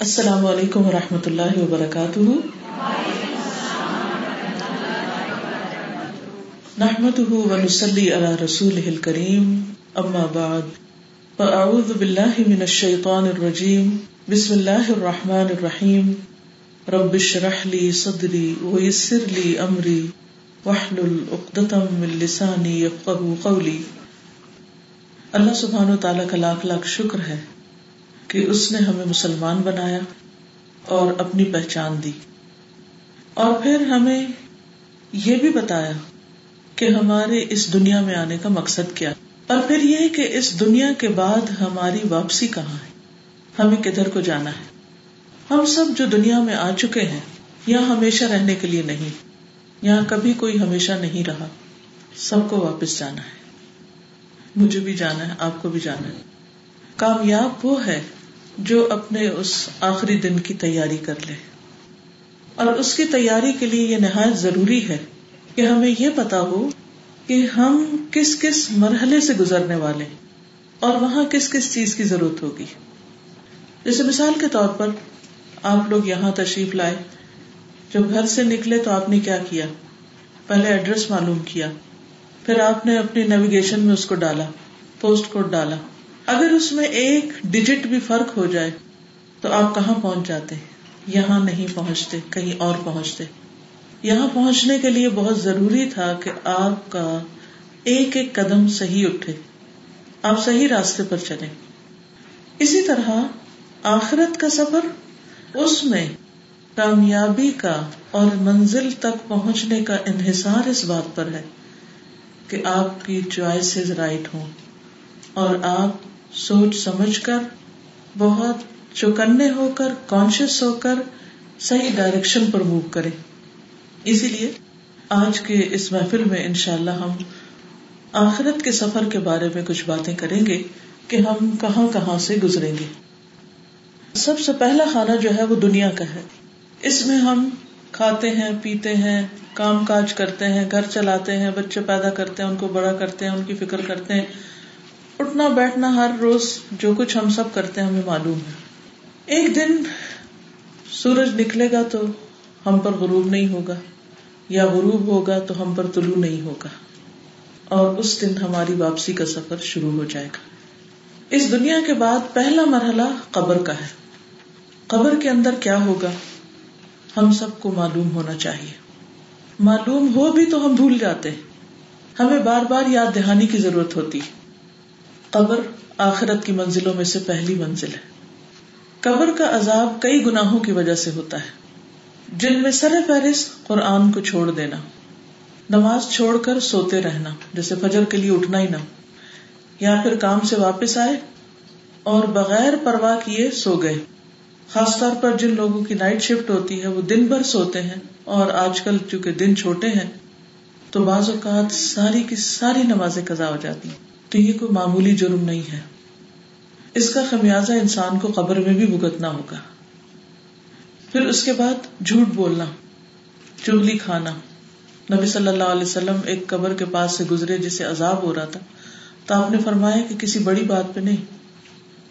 السلام علیکم و رحمۃ اللہ وبرکاتہ۔ نحمد ونسلی علی رسول کریم اما بعد، فاعوذ باللہ من الشیطان الرجیم، بسم اللہ الرحمن الرحیم۔ رب اشرح لی صدری ویسر لی امری، واحلل عقدۃ من لسانی یفقهوا قولی۔ اللہ سبحانہ و تعالی کا لاکھ لاکھ شکر ہے۔ کہ اس نے ہمیں مسلمان بنایا اور اپنی پہچان دی۔ اور پھر ہمیں یہ بھی بتایا کہ ہمارے اس دنیا میں آنے کا مقصد کیا۔ اور پھر یہ کہ اس دنیا کے بعد ہماری واپسی کہاں ہے؟ ہمیں کدھر کو جانا ہے؟ ہم سب جو دنیا میں آ چکے ہیں، یہاں ہمیشہ رہنے کے لیے نہیں۔ یہاں کبھی کوئی ہمیشہ نہیں رہا۔ سب کو واپس جانا ہے۔ مجھے بھی جانا ہے، آپ کو بھی جانا ہے۔ کامیاب وہ ہے جو اپنے اس آخری دن کی تیاری کر لے۔ اور اس کی تیاری کے لیے یہ نہایت ضروری ہے کہ ہمیں یہ پتا ہو کہ ہم کس کس مرحلے سے گزرنے والے اور وہاں کس کس چیز کی ضرورت ہوگی۔ جیسے مثال کے طور پر آپ لوگ یہاں تشریف لائے، جب گھر سے نکلے تو آپ نے کیا کیا؟ پہلے ایڈریس معلوم کیا، پھر آپ نے اپنی نیویگیشن میں اس کو ڈالا، پوسٹ کوڈ ڈالا۔ اگر اس میں ایک ڈیجٹ بھی فرق ہو جائے، تو آپ کہاں پہنچ جاتے؟ یہاں نہیں پہنچتے، کہیں اور پہنچتے۔ یہاں پہنچنے کے لیے بہت ضروری تھا کہ آپ کا ایک ایک قدم صحیح اٹھے۔ آپ صحیح راستے پر چلے اسی طرح آخرت کا سفر، اس میں کامیابی کا اور منزل تک پہنچنے کا انحصار اس بات پر ہے کہ آپ کی چوائسیز رائٹ ہوں اور آپ سوچ سمجھ کر، بہت چوکنے ہو کر کانشیس ہو کر صحیح ڈائریکشن پر موو کرے اسی لیے آج کے اس محفل میں ان شاء اللہ ہم آخرت کے سفر کے بارے میں کچھ باتیں کریں گے کہ ہم کہاں کہاں سے گزریں گے۔ سب سے پہلا کھانا جو ہے وہ دنیا کا ہے۔ اس میں ہم کھاتے ہیں، پیتے ہیں، کام کاج کرتے ہیں، گھر چلاتے ہیں، بچے پیدا کرتے ہیں، ان کو بڑا کرتے ہیں، ان کی فکر کرتے ہیں۔ اٹھنا بیٹھنا ہر روز جو کچھ ہم سب کرتے ہیں، ہمیں معلوم ہے۔ ایک دن سورج نکلے گا تو ہم پر غروب نہیں ہوگا، یا غروب ہوگا تو ہم پر طلوع نہیں ہوگا۔ اور اس دن ہماری واپسی کا سفر شروع ہو جائے گا۔ اس دنیا کے بعد پہلا مرحلہ قبر کا ہے۔ قبر کے اندر کیا ہوگا، ہم سب کو معلوم ہونا چاہیے۔ معلوم ہو بھی تو ہم بھول جاتے ہیں۔ ہمیں بار بار یاد دہانی کی ضرورت ہوتی ہے۔ قبر آخرت کی منزلوں میں سے پہلی منزل ہے۔ قبر کا عذاب کئی گناہوں کی وجہ سے ہوتا ہے۔ جن میں سر فہرست قرآن کو چھوڑ دینا، نماز چھوڑ کر سوتے رہنا، جیسے فجر کے لیے اٹھنا ہی نہ یا پھر کام سے واپس آئے اور بغیر پرواہ کیے سو گئے۔ خاص طور پر جن لوگوں کی نائٹ شفٹ ہوتی ہے، وہ دن بھر سوتے ہیں اور آج کل چونکہ دن چھوٹے ہیں، تو بعض اوقات ساری کی ساری نمازیں قزا ہو جاتی ہیں۔ تو یہ کوئی معمولی جرم نہیں ہے۔ اس کا خمیازہ انسان کو قبر میں بھی بھگتنا ہوگا۔ پھر اس کے بعد جھوٹ بولنا چگلی کھانا۔ نبی صلی اللہ علیہ وسلم ایک قبر کے پاس سے گزرے جسے عذاب ہو رہا تھا۔ تو آپ نے فرمایا کہ کسی بڑی بات پہ نہیں۔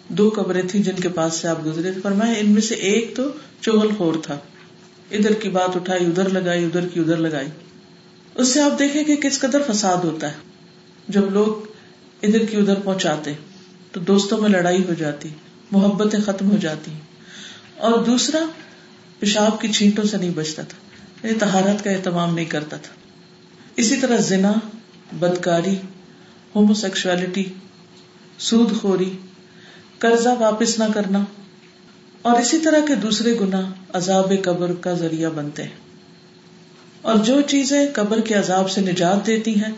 دو قبریں تھیں جن کے پاس سے آپ گزرے فرمایا ان میں سے ایک تو چغل خور تھا۔ ادھر کی بات اٹھائی، ادھر لگائی، ادھر کی ادھر لگائی۔ اس سے آپ دیکھیں کہ کس قدر فساد ہوتا ہے۔ جب لوگ ادھر کی ادھر پہنچاتے، تو دوستوں میں لڑائی ہو جاتی، محبتیں ختم ہو جاتی۔ اور دوسرا، پیشاب کی چھینٹوں سے نہیں بچتا تھا یعنی تہارت کا اہتمام نہیں کرتا تھا۔ اسی طرح زنا، بدکاری ہومو سیکشولیٹی سود خوری قرضہ واپس نہ کرنا، اور اسی طرح کے دوسرے گنا عذاب قبر کا ذریعہ بنتے ہیں۔ اور جو چیزیں قبر کے عذاب سے نجات دیتی ہیں،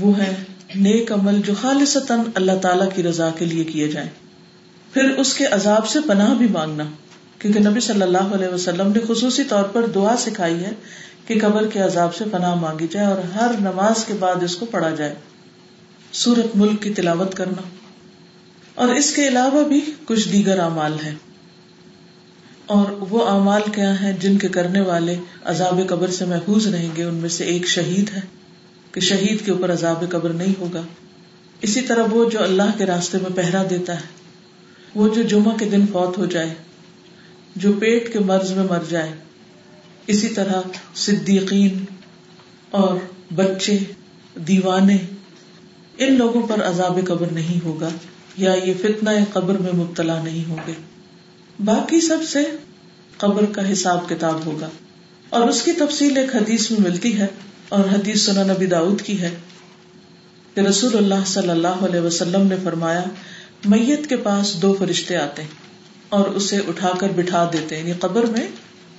وہ ہے نیک عمل جو خالص اللہ تعالی کی رضا کے لیے کیے جائیں۔ پھر اس کے عذاب سے پناہ بھی مانگنا۔ کیونکہ نبی صلی اللہ علیہ وسلم نے خصوصی طور پر دعا سکھائی ہے کہ قبر کے عذاب سے پناہ مانگی جائے اور ہر نماز کے بعد اس کو پڑھا جائے۔ سورت ملک کی تلاوت کرنا۔ اور اس کے علاوہ بھی کچھ دیگر اعمال ہیں۔ اور وہ اعمال کیا ہیں جن کے کرنے والے عذاب قبر سے محفوظ رہیں گے؟ ان میں سے ایک شہید ہے۔ کہ شہید کے اوپر عذاب قبر نہیں ہوگا۔ اسی طرح وہ جو اللہ کے راستے میں پہرا دیتا ہے، وہ جو جمعہ کے دن فوت ہو جائے، جو پیٹ کے مرض میں مر جائے۔ اسی طرح صدیقین اور بچے، دیوانے، ان لوگوں پر عذاب قبر نہیں ہوگا، یا یہ فتنا قبر میں مبتلا نہیں ہوں گے۔ باقی سب سے قبر کا حساب کتاب ہوگا۔ اور اس کی تفصیل ایک حدیث میں ملتی ہے اور حدیث سنا نبی داؤد کی ہے کہ رسول اللہ صلی اللہ علیہ وسلم نے فرمایا، میت کے پاس دو فرشتے آتے ہیں اور اسے اٹھا کر بٹھا دیتے یعنی قبر میں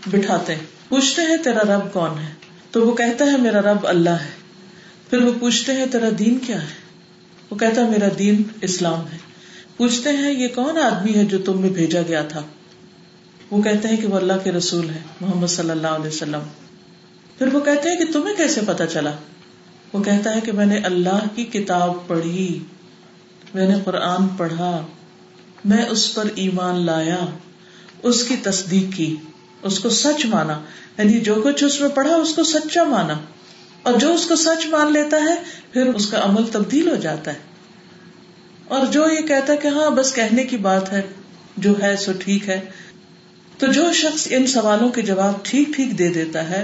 بٹھاتے ہیں۔ پوچھتے ہیں، تیرا رب کون ہے؟ تو وہ کہتا ہے، میرا رب اللہ ہے۔ پھر وہ پوچھتے ہیں، تیرا دین کیا ہے؟ وہ کہتا ہے، میرا دین اسلام ہے۔ پوچھتے ہیں، یہ کون آدمی ہے جو تم میں بھیجا گیا تھا؟ وہ کہتے ہیں کہ وہ اللہ کے رسول ہے محمد صلی اللہ علیہ وسلم۔ پھر وہ کہتے ہیں کہ تمہیں کیسے پتا چلا؟ وہ کہتا ہے کہ میں نے اللہ کی کتاب پڑھی، میں نے قرآن پڑھا، میں اس پر ایمان لایا، اس کی تصدیق کی، اس کو سچ مانا۔ یعنی جو کچھ اس میں پڑھا، اس کو سچا مانا۔ اور جو اس کو سچ مان لیتا ہے، پھر اس کا عمل تبدیل ہو جاتا ہے۔ اور جو یہ کہتا ہے کہ ہاں بس کہنے کی بات ہے، جو ہے سو ٹھیک ہے۔ تو جو شخص ان سوالوں کے جواب ٹھیک ٹھیک دے دیتا ہے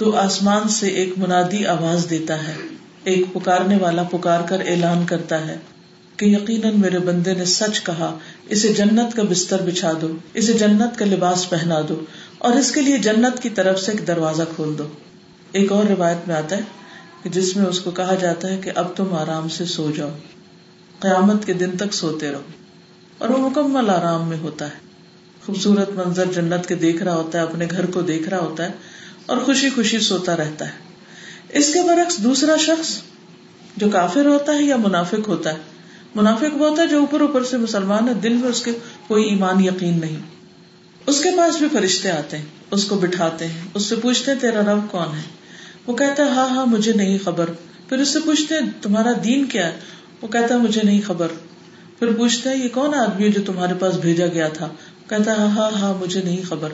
تو آسمان سے ایک منادی آواز دیتا ہے۔ ایک پکارنے والا پکار کر اعلان کرتا ہے کہ یقیناً میرے بندے نے سچ کہا، اسے جنت کا بستر بچھا دو، اسے جنت کا لباس پہنا دو اور اس کے لیے جنت کی طرف سے ایک دروازہ کھول دو۔ ایک اور روایت میں آتا ہے کہ جس میں اس کو کہا جاتا ہے کہ اب تم آرام سے سو جاؤ، قیامت کے دن تک سوتے رہو اور وہ مکمل آرام میں ہوتا ہے۔ خوبصورت منظر جنت کے دیکھ رہا ہوتا ہے، اپنے گھر کو دیکھ رہا ہوتا ہے اور خوشی خوشی سوتا رہتا ہے۔ اس کے برعکس دوسرا شخص جو کافر ہوتا ہے یا منافق ہوتا ہے، منافق وہ ہوتا ہے جو اوپر اوپر سے مسلمان ہے، دل میں اس کے کوئی ایمان یقین نہیں۔ اس کے پاس بھی فرشتے آتے ہیں، اس کو بٹھاتے ہیں، اس سے پوچھتے ہیں، تیرا رب کون ہے؟ وہ کہتا ہے ہاں ہاں مجھے نہیں خبر۔ پھر اس سے پوچھتے ہیں، تمہارا دین کیا ہے؟ وہ کہتا ہے، مجھے نہیں خبر۔ پھر پوچھتے ہیں، یہ کون آدمی ہے جو تمہارے پاس بھیجا گیا تھا؟ کہتا ہے ہاں ہاں مجھے نہیں خبر۔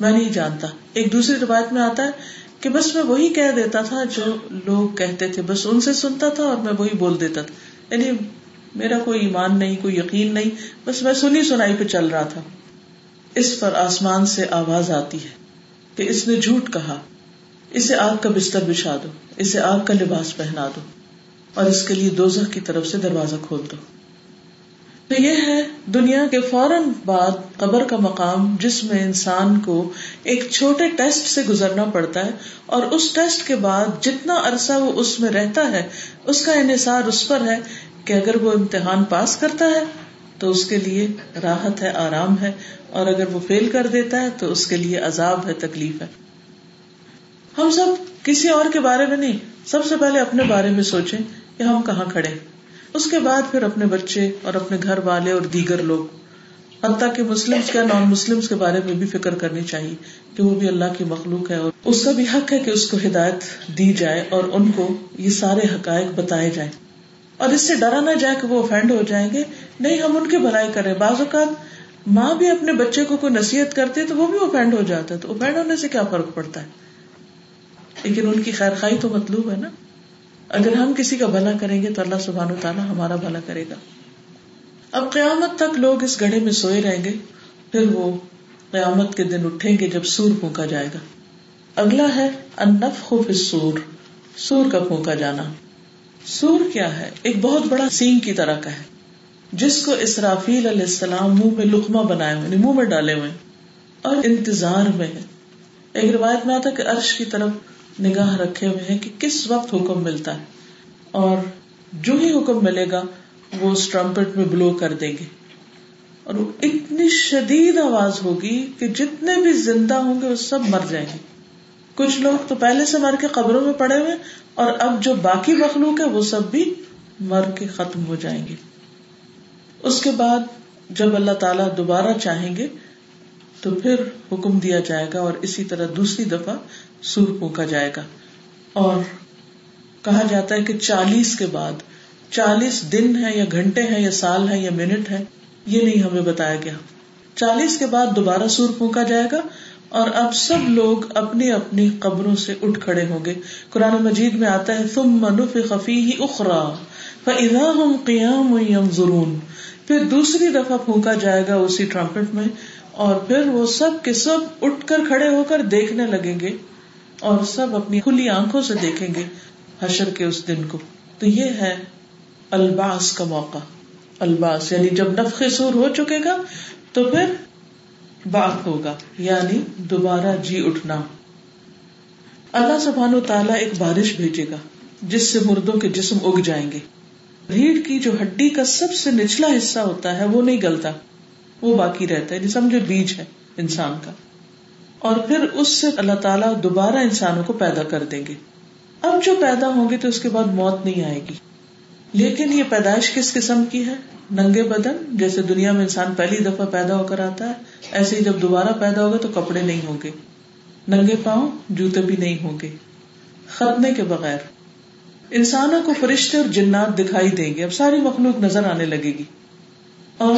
میں نہیں جانتا۔ ایک دوسری روایت میں آتا ہے کہ بس میں وہی کہہ دیتا تھا جو لوگ کہتے تھے۔ بس ان سے سنتا تھا اور میں وہی بول دیتا تھا۔ یعنی میرا کوئی ایمان نہیں، کوئی یقین نہیں، بس میں سنی سنائی پہ چل رہا تھا۔ اس پر آسمان سے آواز آتی ہے کہ اس نے جھوٹ کہا۔ اسے آگ کا بستر بچھا دو، اسے آگ کا لباس پہنا دو اور اس کے لیے دوزخ کی طرف سے دروازہ کھول دو۔ تو یہ ہے دنیا کے فوراً بعد قبر کا مقام جس میں انسان کو ایک چھوٹے ٹیسٹ سے گزرنا پڑتا ہے اور اس ٹیسٹ کے بعد جتنا عرصہ وہ اس میں رہتا ہے، اس کا انحصار اس پر ہے کہ اگر وہ امتحان پاس کرتا ہے تو اس کے لیے راحت ہے، آرام ہے، اور اگر وہ فیل کر دیتا ہے تو اس کے لیے عذاب ہے، تکلیف ہے۔ ہم سب کسی اور کے بارے میں نہیں، سب سے پہلے اپنے بارے میں سوچیں کہ ہم کہاں کھڑے اس کے بعد پھر اپنے بچے اور اپنے گھر والے اور دیگر لوگ، حتیٰ کہ مسلم کیا نان مسلم کے بارے میں بھی فکر کرنی چاہیے کہ وہ بھی اللہ کی مخلوق ہے اور اس کا بھی حق ہے کہ اس کو ہدایت دی جائے اور ان کو یہ سارے حقائق بتائے جائیں۔ اور اس سے ڈرا نہ جائے کہ وہ افینڈ ہو جائیں گے۔ نہیں، ہم ان کی بھلائی کریں۔ بعض اوقات ماں بھی اپنے بچے کو کوئی نصیحت کرتی ہے تو وہ بھی افینڈ ہو جاتا ہے۔ تو افینڈ ہونے سے کیا فرق پڑتا ہے؟ لیکن ان کی خیر خائی تو مطلوب ہے نا۔ اگر ہم کسی کا بھلا کریں گے تو اللہ سبحان و تعالیٰ ہمارا بھلا کرے گا۔ اب قیامت تک لوگ اس گڑھے میں سوئے رہیں گے، پھر وہ قیامت کے دن اٹھیں گے جب سور پھونکا جائے گا۔ اگلا ہے انف خوف سور سور کا پھونکا جانا۔ سور کیا ہے؟ ایک بہت بڑا سینگ کی طرح کا ہے، جس کو اسرافیل علیہ السلام منہ میں لکما بنائے ہوئے یعنی منہ میں ڈالے ہوئے۔ اور انتظار میں ہے۔ ایک روایت میں آتا کہ عرش کی طرف نگاہ رکھے ہوئے ہیں کہ کس وقت حکم ملتا ہے اور جو ہی حکم ملے گا وہ اس ٹرمپٹ میں بلو کر دیں گے اور وہ اتنی شدید آواز ہوگی کہ جتنے بھی زندہ ہوں گے وہ سب مر جائیں گے۔ کچھ لوگ تو پہلے سے مر کے قبروں میں پڑے ہوئے اور اب جو باقی مخلوق ہے وہ سب بھی مر کے ختم ہو جائیں گے۔ اس کے بعد جب اللہ تعالیٰ دوبارہ چاہیں گے تو پھر حکم دیا جائے گا اور اسی طرح دوسری دفعہ سور پونکا جائے گا۔ اور کہا جاتا ہے کہ چالیس کے بعد، چالیس دن ہے یا گھنٹے ہیں یا سال ہے یا منٹ ہے یہ نہیں ہمیں بتایا گیا۔ چالیس کے بعد دوبارہ سور پونکا جائے گا اور اب سب لوگ اپنی اپنی قبروں سے اٹھ کھڑے ہوں گے۔ قرآن مجید میں آتا ہے تم منف خفی ہی اخرا فضا ہم قیام ضرون پھر دوسری دفعہ پھونکا جائے گا اسی ٹرمپٹ میں اور پھر وہ سب کے سب اٹھ کر کھڑے ہو کر دیکھنے لگیں گے۔ اور سب اپنی کھلی آنکھوں سے دیکھیں گے حشر کے اس دن کو۔ تو یہ ہے الباس کا موقع۔ الباس یعنی جب نفق سور ہو چکے گا، تو پھر بات ہوگا یعنی دوبارہ جی اٹھنا۔ اللہ سبحان و تعالیٰ ایک بارش بھیجے گا، جس سے مردوں کے جسم اگ جائیں گے۔ ریڑھ کی جو ہڈی کا سب سے نچلا حصہ ہوتا ہے، وہ نہیں گلتا، وہ باقی رہتا ہے۔ یعنی سمجھے بیج ہے انسان کا۔ اور پھر اس سے اللہ تعالیٰ دوبارہ انسانوں کو پیدا کر دیں گے۔ اب جو پیدا ہوں گے تو اس کے بعد موت نہیں آئے گی۔ لیکن یہ پیدائش کس قسم کی ہے؟ ننگے بدن، جیسے دنیا میں انسان پہلی دفعہ پیدا ہو کر آتا ہے، ایسے ہی جب دوبارہ پیدا ہوگا تو کپڑے نہیں ہوں گے۔ ننگے پاؤں، جوتے بھی نہیں ہوں گے۔ ختنے کے بغیر۔ انسانوں کو فرشتے اور جنات دکھائی دیں گے۔ اب ساری مخلوق نظر آنے لگے گی۔ اور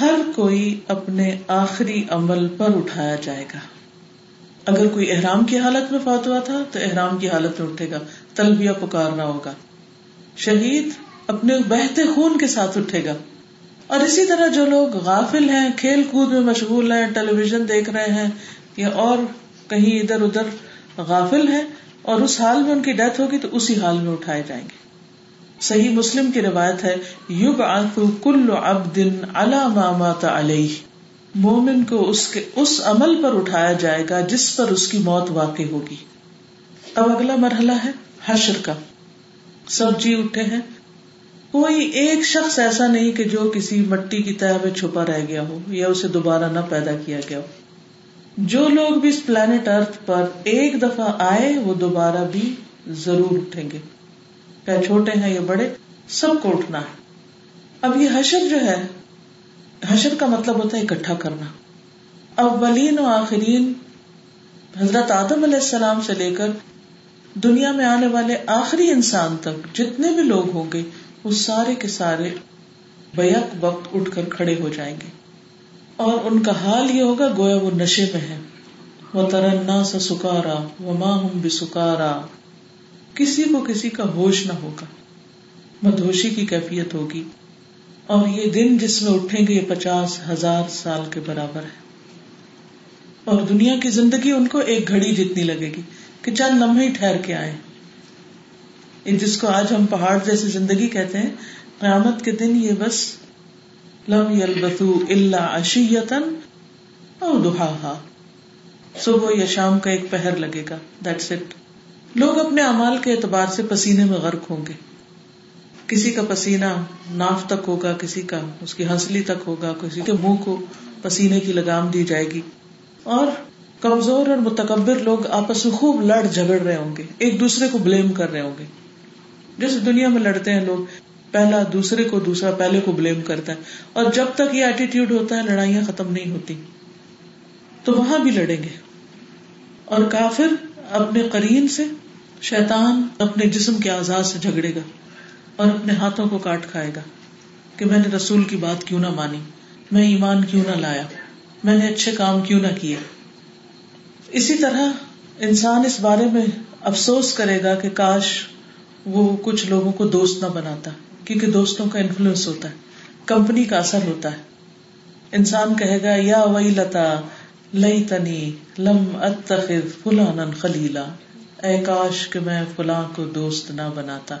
ہر کوئی اپنے آخری عمل پر اٹھایا جائے گا۔ اگر کوئی احرام کی حالت میں فوت ہوا تھا تو احرام کی حالت میں اٹھے گا، تلبیہ پکارنا ہوگا۔ شہید اپنے بہتے خون کے ساتھ اٹھے گا۔ اور اسی طرح جو لوگ غافل ہیں، کھیل کود میں مشغول ہیں ٹیلی ویژن دیکھ رہے ہیں، یا اور کہیں ادھر ادھر غافل ہیں اور اس حال میں ان کی ڈیتھ ہوگی تو اسی حال میں اٹھائے جائیں گے۔ صحیح مسلم کی روایت ہے یوگ آنکھو کل اب دن اللہ علیہ۔ مومن کو اس کے اس عمل پر اٹھایا جائے گا جس پر اس کی موت واقع ہوگی۔ اب اگلا مرحلہ ہے حشر کا۔ سب جی اٹھے ہیں۔ کوئی ایک شخص ایسا نہیں کہ جو کسی مٹی کی تہ میں چھپا رہ گیا ہو یا اسے دوبارہ نہ پیدا کیا گیا ہو۔ جو لوگ بھی اس پلانٹ ارتھ پر ایک دفعہ آئے، وہ دوبارہ بھی ضرور اٹھیں گے۔ چاہے چھوٹے ہیں یا بڑے، سب کو اٹھنا ہے۔ اب یہ حشر جو ہے حشر کا مطلب ہوتا ہے اکٹھا کرنا۔ اولین و آخرین حضرت آدم علیہ السلام سے لے کر دنیا میں آنے والے آخری انسان تک جتنے بھی لوگ ہوں گے، وہ سارے کے سارے بیک وقت اٹھ کر کھڑے ہو جائیں گے۔ اور ان کا حال یہ ہوگا، گویا وہ نشے میں ہے وہ ترنا سا سکارا وہ ماں ہوں بھی سکارا کسی کو کسی کا ہوش نہ ہوگا۔ مدوشی کی کیفیت ہوگی۔ اور یہ دن جس میں اٹھیں گے یہ پچاس ہزار سال کے برابر ہے۔ اور دنیا کی زندگی ان کو ایک گھڑی جتنی لگے گی کہ چند لمحے ٹھہر کے آئے جس کو آج ہم پہاڑ جیسی زندگی کہتے ہیں، قیامت کے دن یہ بس لم یلبثو الا عشیتن او دہاہا صبح یا شام کا ایک پہر لگے گا دیٹس اٹ لوگ اپنے امال کے اعتبار سے پسینے میں غرق ہوں گے۔ کسی کا پسینہ ناف تک ہوگا، کسی کا، اس کی ہنسلی تک ہوگا، کسی کے منہ کو پسینے کی لگام دی جائے گی۔ اور کمزور اور متکبر لوگ آپس میں خوب لڑ جھگڑ رہے ہوں گے، ایک دوسرے کو بلیم کر رہے ہوں گے۔ جیسے دنیا میں لڑتے ہیں لوگ، پہلا دوسرے کو دوسرا، پہلے کو بلیم کرتا ہے۔ اور جب تک یہ ایٹیٹیوڈ ہوتا ہے، لڑائیاں ختم نہیں ہوتی۔ تو وہاں بھی لڑیں گے۔ اور کافر اپنے قرین سے، شیطان اپنے جسم کے آزاد سے جھگڑے گا۔ اور اپنے ہاتھوں کو کاٹ کھائے گا کہ میں نے رسول کی بات کیوں نہ مانی؟ میں ایمان کیوں نہ لایا؟ میں نے اچھے کام کیوں نہ کیے؟ اسی طرح انسان اس بارے میں افسوس کرے گا کہ کاش وہ کچھ لوگوں کو دوست نہ بناتا، کیونکہ دوستوں کا انفلوئنس ہوتا ہے کمپنی کا اثر ہوتا ہے۔ انسان کہے گا، یا وہی لتا لئی تنی لم اتخذ فلان خلیلا اے کاش کہ میں فلاں کو دوست نہ بناتا۔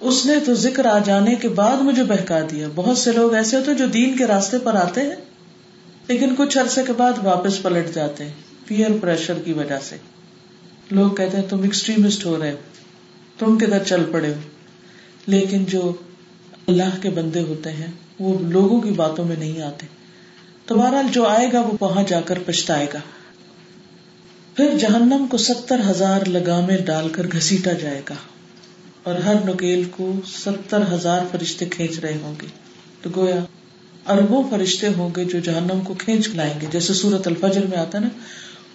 اس نے تو ذکر آ جانے کے بعد مجھے بہکا دیا۔ بہت سے لوگ ایسے ہوتے جو دین کے راستے پر آتے ہیں، لیکن کچھ عرصے کے بعد واپس پلٹ جاتے ہیں پیئر پریشر کی وجہ سے۔ لوگ کہتے ہیں، تم ایکسٹریمسٹ ہو رہے ہو، تم کدھر چل پڑے ہو۔ لیکن جو اللہ کے بندے ہوتے ہیں، وہ لوگوں کی باتوں میں نہیں آتے۔ تو بہرحال جو آئے گا، وہ وہاں جا کر پچھتائے گا۔ پھر جہنم کو ستر ہزار لگامے ڈال کر گھسیٹا جائے گا۔ اور ہر نکیل کو ستر ہزار فرشتے کھینچ رہے ہوں گے۔ تو گویا اربوں فرشتے ہوں گے جو جہنم کو کھینچ لائیں گے۔ جیسے سورت الفجر میں آتا نا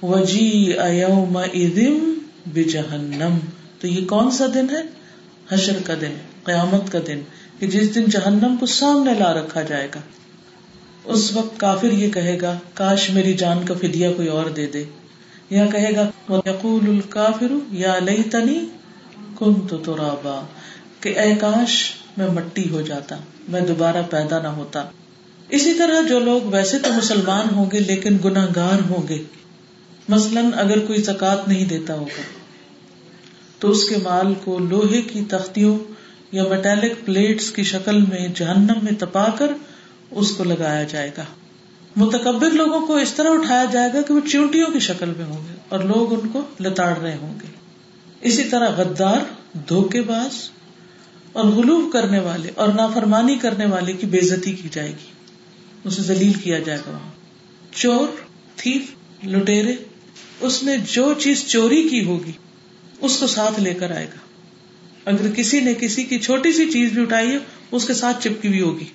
وجی ایوم بجہنم۔ تو یہ کون سا دن ہے؟ حشر کا دن، قیامت کا دن، کہ جس دن جہنم کو سامنے لا رکھا جائے گا۔ اس وقت کافر یہ کہے گا، کاش میری جان کا فدیہ کوئی اور دے دے۔ یا کہے گا یقول الکافر یا لئی تنی کن تو کہ اے کاش میں مٹی ہو جاتا، میں دوبارہ پیدا نہ ہوتا۔ اسی طرح جو لوگ ویسے تو مسلمان ہوں گے، لیکن گناہ گار ہوں گے۔ مثلاً اگر کوئی زکات نہیں دیتا ہوگا، تو اس کے مال کو لوہے کی تختیوں یا میٹیلک پلیٹس کی شکل میں جہنم میں تپا کر اس کو لگایا جائے گا۔ متکبر لوگوں کو اس طرح اٹھایا جائے گا کہ وہ چیونٹیوں کی شکل میں ہوں گے اور لوگ ان کو لتاڑ رہے ہوں گے۔ اسی طرح غدار، دھوکے باز اور غلوب کرنے والے اور نافرمانی کرنے والے کی بےزتی کی جائے گی۔ اسے ذلیل کیا جائے گا۔ وہاں چور، تھیف، لٹیرے، اس نے جو چیز چوری کی ہوگی، اس کو ساتھ لے کر آئے گا۔ اگر کسی نے کسی کی چھوٹی سی چیز بھی اٹھائی ہے، اس کے ساتھ چپکی بھی ہوگی۔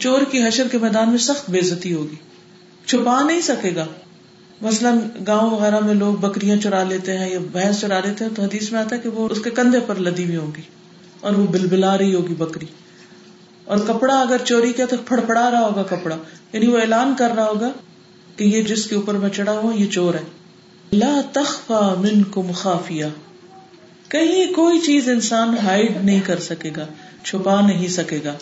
چور کی حشر کے میدان میں سخت بےزتی ہوگی۔ چھپا نہیں سکے گا۔ مثلاً گاؤں وغیرہ میں لوگ بکریاں چرا لیتے ہیں یا بھینس چرا لیتے ہیں تو حدیث میں آتا ہے کہ وہ اس کے کندھے پر لدی ہوئی ہوگی اور وہ بل بلا رہی ہوگی بکری۔ اور کپڑا اگر چوری کیا تو پھڑ پڑا رہا ہوگا کپڑا۔ یعنی وہ اعلان کر رہا ہوگا کہ یہ جس کے اوپر میں چڑھا ہوں یہ چور ہے۔ لا تخفا من کو مخافیا کہیں کوئی چیز انسان ہائڈ نہیں کر سکے گا، چھپا نہیں سکے گا۔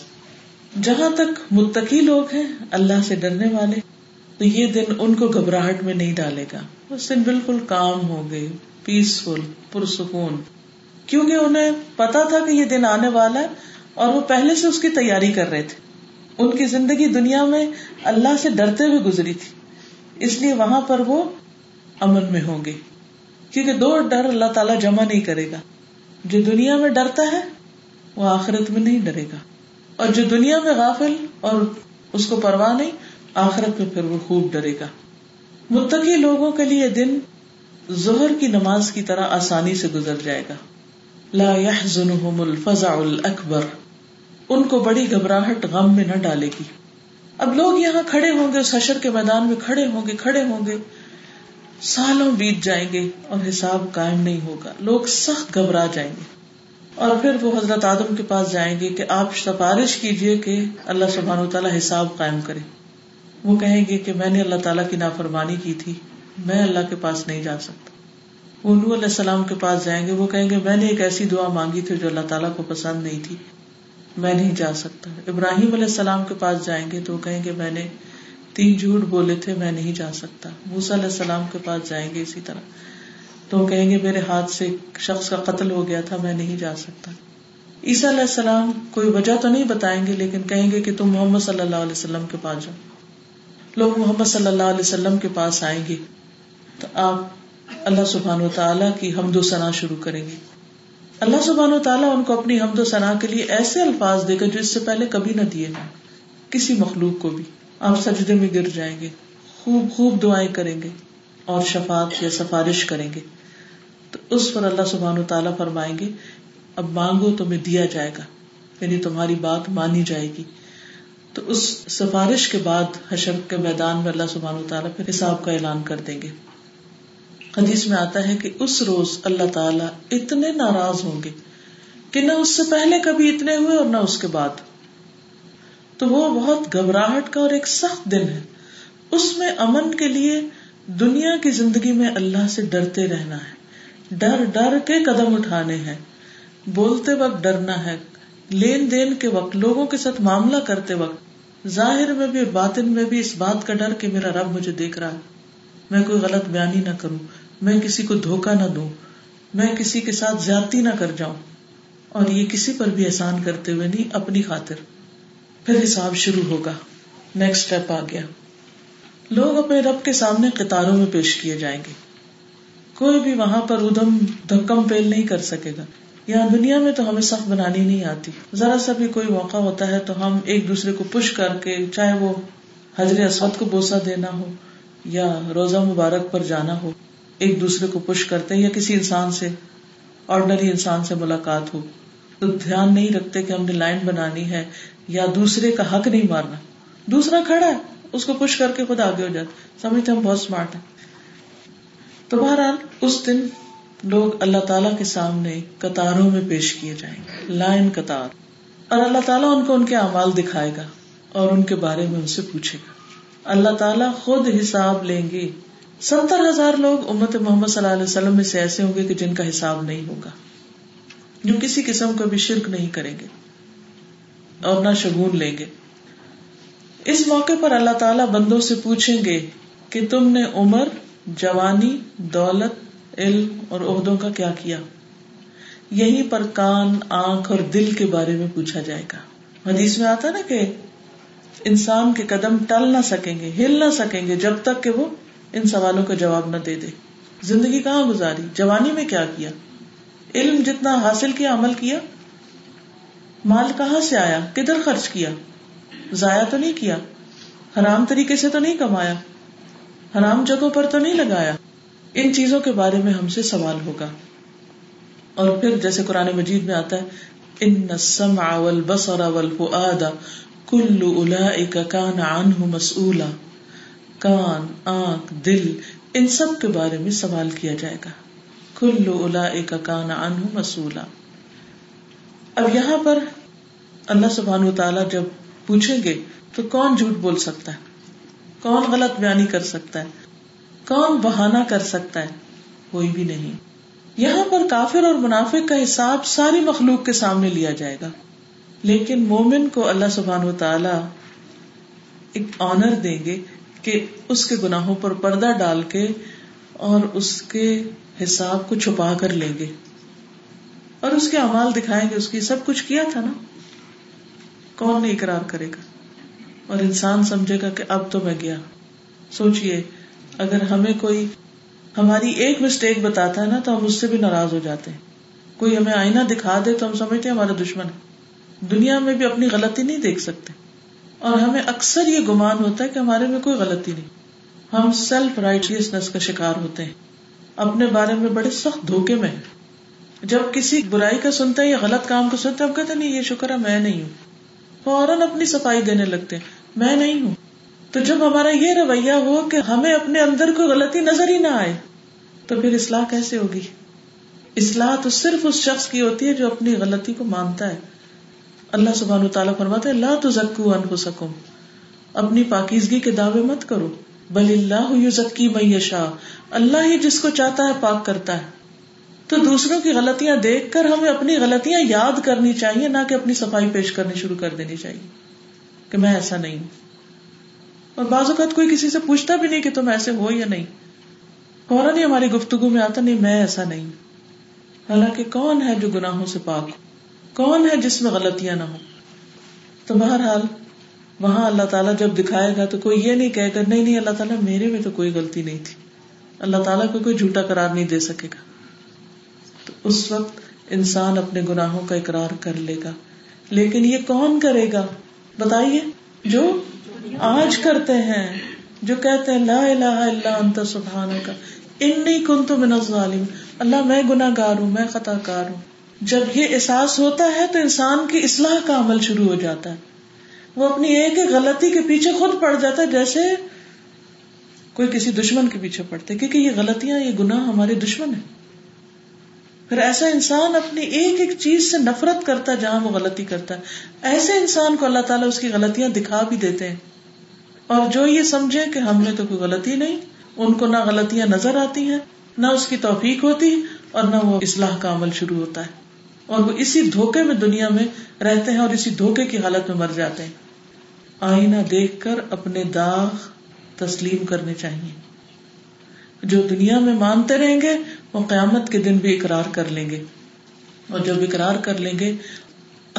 جہاں تک متقی لوگ ہیں، اللہ سے ڈرنے والے۔ تو یہ دن ان کو گھبراہٹ میں نہیں ڈالے گا۔ اس دن بالکل کام ہو گئے پیسفل پرسکون۔ کیونکہ انہیں پتا تھا کہ یہ دن آنے والا ہے اور وہ پہلے سے اس کی تیاری کر رہے تھے۔ ان کی زندگی دنیا میں اللہ سے ڈرتے ہوئے گزری تھی۔ اس لیے وہاں پر وہ امن میں ہوں گے۔ کیونکہ دو ڈر اللہ تعالیٰ جمع نہیں کرے گا۔ جو دنیا میں ڈرتا ہے، وہ آخرت میں نہیں ڈرے گا۔ اور جو دنیا میں غافل اور اس کو پرواہ نہیں آخرت میں پھر وہ خوب ڈرے گا۔ متقی لوگوں کے لیے دن ظہر کی نماز کی طرح آسانی سے گزر جائے گا۔ لا يحزنهم الفزع الاکبر ان کو بڑی گھبراہٹ غم میں نہ ڈالے گی۔ اب لوگ یہاں کھڑے ہوں گے اس حشر کے میدان میں کھڑے ہوں گے، کھڑے ہوں گے۔ سالوں بیت جائیں گے اور حساب قائم نہیں ہوگا۔ لوگ سخت گھبرا جائیں گے۔ اور پھر وہ حضرت آدم کے پاس جائیں گے کہ آپ سفارش کیجیے کہ اللہ سبحان و تعالیٰ حساب قائم کرے۔ وہ کہیں گے کہ میں نے اللہ تعالیٰ کی نافرمانی کی تھی، میں اللہ کے پاس نہیں جا سکتا۔ وہ نور علیہ السلام کے پاس جائیں گے، وہ کہیں گے میں نے ایک ایسی دعا مانگی تھی جو اللہ تعالیٰ کو پسند نہیں تھی، میں نہیں جا سکتا۔ ابراہیم علیہ السلام کے پاس جائیں گے تو وہ کہیں گے میں نے تین جھوٹ بولے تھے، میں نہیں جا سکتا۔ موسا علیہ السلام کے پاس جائیں گے اسی طرح۔ تو وہ کہیں گے میرے ہاتھ سے شخص کا قتل ہو گیا تھا، میں نہیں جا سکتا۔ عیسیٰ علیہ السلام کوئی وجہ تو نہیں بتائیں گے، لیکن کہیں گے کہ تم محمد صلی اللہ علیہ وسلم کے پاس جاؤ۔ لوگ محمد صلی اللہ علیہ وسلم کے پاس آئیں گے تو آپ اللہ سبحان و تعالیٰ کی حمد و ثنا شروع کریں گے۔ اللہ سبحان و تعالیٰ ان کو اپنی حمد و ثنا کے لیے ایسے الفاظ دے گا جو اس سے پہلے کبھی نہ دیے کسی مخلوق کو بھی۔ آپ سجدے میں گر جائیں گے۔ خوب خوب دعائیں کریں گے۔ اور شفات یا سفارش کریں گے۔ تو اس پر اللہ سبحان و تعالیٰ فرمائیں گے، اب مانگو تمہیں دیا جائے گا یعنی تمہاری بات مانی جائے گی۔ تو اس سفارش کے بعد حشر کے میدان میں اللہ سبحان و تعالیٰ پھر حساب کا اعلان کر دیں گے۔ حدیث میں آتا ہے کہ اس روز اللہ تعالیٰ اتنے ناراض ہوں گے کہ نہ اس سے پہلے کبھی اتنے ہوئے اور نہ اس کے بعد۔ تو وہ بہت گھبراہٹ کا اور ایک سخت دن ہے۔ اس میں امن کے لیے دنیا کی زندگی میں اللہ سے ڈرتے رہنا ہے۔ ڈر ڈر کے قدم اٹھانے ہیں۔ بولتے وقت ڈرنا ہے۔ لین دین کے وقت، لوگوں کے ساتھ معاملہ کرتے وقت، ظاہر میں بھی باطن میں بھی اس بات کا ڈر کہ میرا رب مجھے دیکھ رہا ہے۔ میں کوئی غلط بیانی نہ کروں، میں کسی کو دھوکا نہ دوں، میں کسی کے ساتھ زیادتی نہ کر جاؤں۔ اور یہ کسی پر بھی احسان کرتے ہوئے نہیں، اپنی خاطر۔ پھر حساب شروع ہوگا۔ نیکسٹ اسٹیپ آ گیا۔ لوگ اپنے رب کے سامنے قطاروں میں پیش کیے جائیں گے۔ کوئی بھی وہاں پر ادم دھکم پیل نہیں کر سکے گا۔ یہاں دنیا میں تو ہمیں سخت بنانی نہیں آتی۔ ذرا سا بھی کوئی موقع ہوتا ہے تو ہم ایک دوسرے کو پش کر کے چاہے وہ حضر اسود کو بوسا دینا ہو یا روزہ مبارک پر جانا ہو، ایک دوسرے کو پش کرتے یا کسی انسان سے آرڈنری انسان سے ملاقات ہو۔ تو دھیان نہیں رکھتے کہ ہم نے لائن بنانی ہے یا دوسرے کا حق نہیں مارنا۔ دوسرا کھڑا ہے، اس کو پش کر کے خود آگے ہو جاتا۔ سمجھتے ہم بہت اسمارٹ ہیں۔ تو بہرحال، اس دن لوگ اللہ تعالی کے سامنے قطاروں میں پیش کیے جائیں گے، لائن قطار۔ اور اللہ تعالیٰ ان کو ان کے اعمال دکھائے گا اور ان کے بارے میں ان سے پوچھے گا۔ اللہ تعالیٰ خود حساب لیں گے۔ ستر ہزار لوگ امت محمد صلی اللہ علیہ وسلم میں سے ایسے ہوں گے کہ جن کا حساب نہیں ہوگا۔ جو کسی قسم کا بھی شرک نہیں کریں گے اور نہ شگون لیں گے۔ اس موقع پر اللہ تعالیٰ بندوں سے پوچھیں گے کہ تم نے عمر، جوانی، دولت علم اور عہدوں کا کیا کیا؟ یہیں پر کان، آنکھ اور دل کے بارے میں پوچھا جائے گا۔ حدیث میں آتا نا کہ انسان کے قدم ٹل نہ سکیں گے، ہل نہ سکیں گے جب تک کہ وہ ان سوالوں کا جواب نہ دے دے۔ زندگی کہاں گزاری؟ جوانی میں کیا کیا؟ علم جتنا حاصل کیا، عمل کیا؟ مال کہاں سے آیا؟ کدھر خرچ کیا؟ ضائع تو نہیں کیا؟ حرام طریقے سے تو نہیں کمایا؟ حرام جگہوں پر تو نہیں لگایا؟ ان چیزوں کے بارے میں ہم سے سوال ہوگا۔ اور پھر جیسے قرآن مجید میں آتا ہے ان السمع والبصر والفؤاد کل اولئک کان عنہ مسئولا کان، آنکھ، دل، ان سب کے بارے میں سوال کیا جائے گا۔ کل اولئک کان عنہ مسئولا اب یہاں پر اللہ سبحانہ وتعالی جب پوچھیں گے تو کون جھوٹ بول سکتا ہے؟ کون غلط بیانی کر سکتا ہے؟ کون بہانا کر سکتا ہے، کوئی بھی نہیں۔ یہاں پر کافر اور منافق کا حساب ساری مخلوق کے سامنے لیا جائے گا۔ لیکن مومن کو اللہ سبحان و تعالی ایک آنر دیں گے کہ اس کے گناہوں پر پردہ ڈال کے اور اس کے حساب کو چھپا کر لیں گے۔ اور اس کے امال دکھائیں گے، اس کی سب کچھ کیا تھا نا؟ کون نہیں اقرار کرے گا؟ اور انسان سمجھے گا کہ اب تو میں گیا۔ سوچئے اگر ہمیں کوئی ہماری ایک مسٹیک بتاتا ہے نا تو ہم اس سے بھی ناراض ہو جاتے ہیں۔ کوئی ہمیں آئینہ دکھا دے تو ہم سمجھتے ہیں ہمارا دشمن ہے۔ دنیا میں بھی اپنی غلطی نہیں دیکھ سکتے۔ اور ہمیں اکثر یہ گمان ہوتا ہے کہ ہمارے میں کوئی غلطی نہیں۔ ہم سیلف رائٹیسنس کا شکار ہوتے ہیں۔ اپنے بارے میں بڑے سخت دھوکے میں جب کسی برائی کا سنتا ہے یا غلط کام کو سنتا ہے اب کہتے نہیں، یہ شکر ہے، میں نہیں ہوں۔ فوراً اپنی صفائی دینے لگتے ہیں۔ میں نہیں ہوں۔ تو جب ہمارا یہ رویہ ہو کہ ہمیں اپنے اندر کوئی غلطی نظر ہی نہ آئے، تو پھر اصلاح کیسے ہوگی؟ اصلاح تو صرف اس شخص کی ہوتی ہے جو اپنی غلطی کو مانتا ہے۔ اللہ سبحان تعالیٰ فرماتے اللہ تو زکو ان سکم اپنی پاکیزگی کے دعوے مت کرو۔ بل اللہ یو ذکی میشا اللہ ہی جس کو چاہتا ہے پاک کرتا ہے۔ تو دوسروں کی غلطیاں دیکھ کر ہمیں اپنی غلطیاں یاد کرنی چاہیے، نہ کہ اپنی صفائی پیش کرنی شروع کر دینی چاہیے۔ کہ میں ایسا نہیں ہوں۔ اور بعض اوقات کوئی کسی سے پوچھتا بھی نہیں کہ تم ایسے ہو یا نہیں۔ فوراً ہی ہماری گفتگو میں آتا، نہیں، میں ایسا نہیں۔ حالانکہ کون ہے جو گناہوں سے پاک؟ کون ہے جس میں غلطیاں نہ ہو تو بہرحال وہاں اللہ تعالیٰ جب دکھائے گا تو کوئی یہ نہیں کہے گا، نہیں نہیں، اللہ تعالیٰ میرے میں تو کوئی غلطی نہیں تھی۔ اللہ تعالیٰ کو کوئی جھوٹا قرار نہیں دے سکے گا۔ تو اس وقت انسان اپنے گناہوں کا اقرار کر لے گا۔ لیکن یہ کون کرے گا؟ بتائیے، جو آج کرتے ہیں جو کہتے ہیں لا الہ الا انت سبحانک، انی کنت من الظالم اللہ میں گناہ گار ہوں، میں خطا کار ہوں۔ جب یہ احساس ہوتا ہے تو انسان کی اصلاح کا عمل شروع ہو جاتا ہے۔ وہ اپنی ایک ایک غلطی کے پیچھے خود پڑ جاتا ہے، جیسے کوئی کسی دشمن کے پیچھے پڑتے، کیونکہ یہ غلطیاں، یہ گناہ ہمارے دشمن ہیں۔ پھر ایسا انسان اپنی ایک ایک چیز سے نفرت کرتا ہے جہاں وہ غلطی کرتا ہے۔ ایسے انسان کو اللہ تعالیٰ اس کی غلطیاں دکھا بھی دیتے ہیں۔ اور جو یہ سمجھے کہ ہم نے تو کوئی غلطی نہیں، ان کو نہ غلطیاں نظر آتی ہیں، نہ اس کی توفیق ہوتی اور نہ وہ اصلاح کا عمل شروع ہوتا ہے۔ اور وہ اسی دھوکے میں دنیا میں رہتے ہیں اور اسی دھوکے کی حالت میں مر جاتے ہیں۔ آئینہ دیکھ کر اپنے داغ تسلیم کرنے چاہیے۔ جو دنیا میں مانتے رہیں گے، وہ قیامت کے دن بھی اقرار کر لیں گے۔ اور جب اقرار کر لیں گے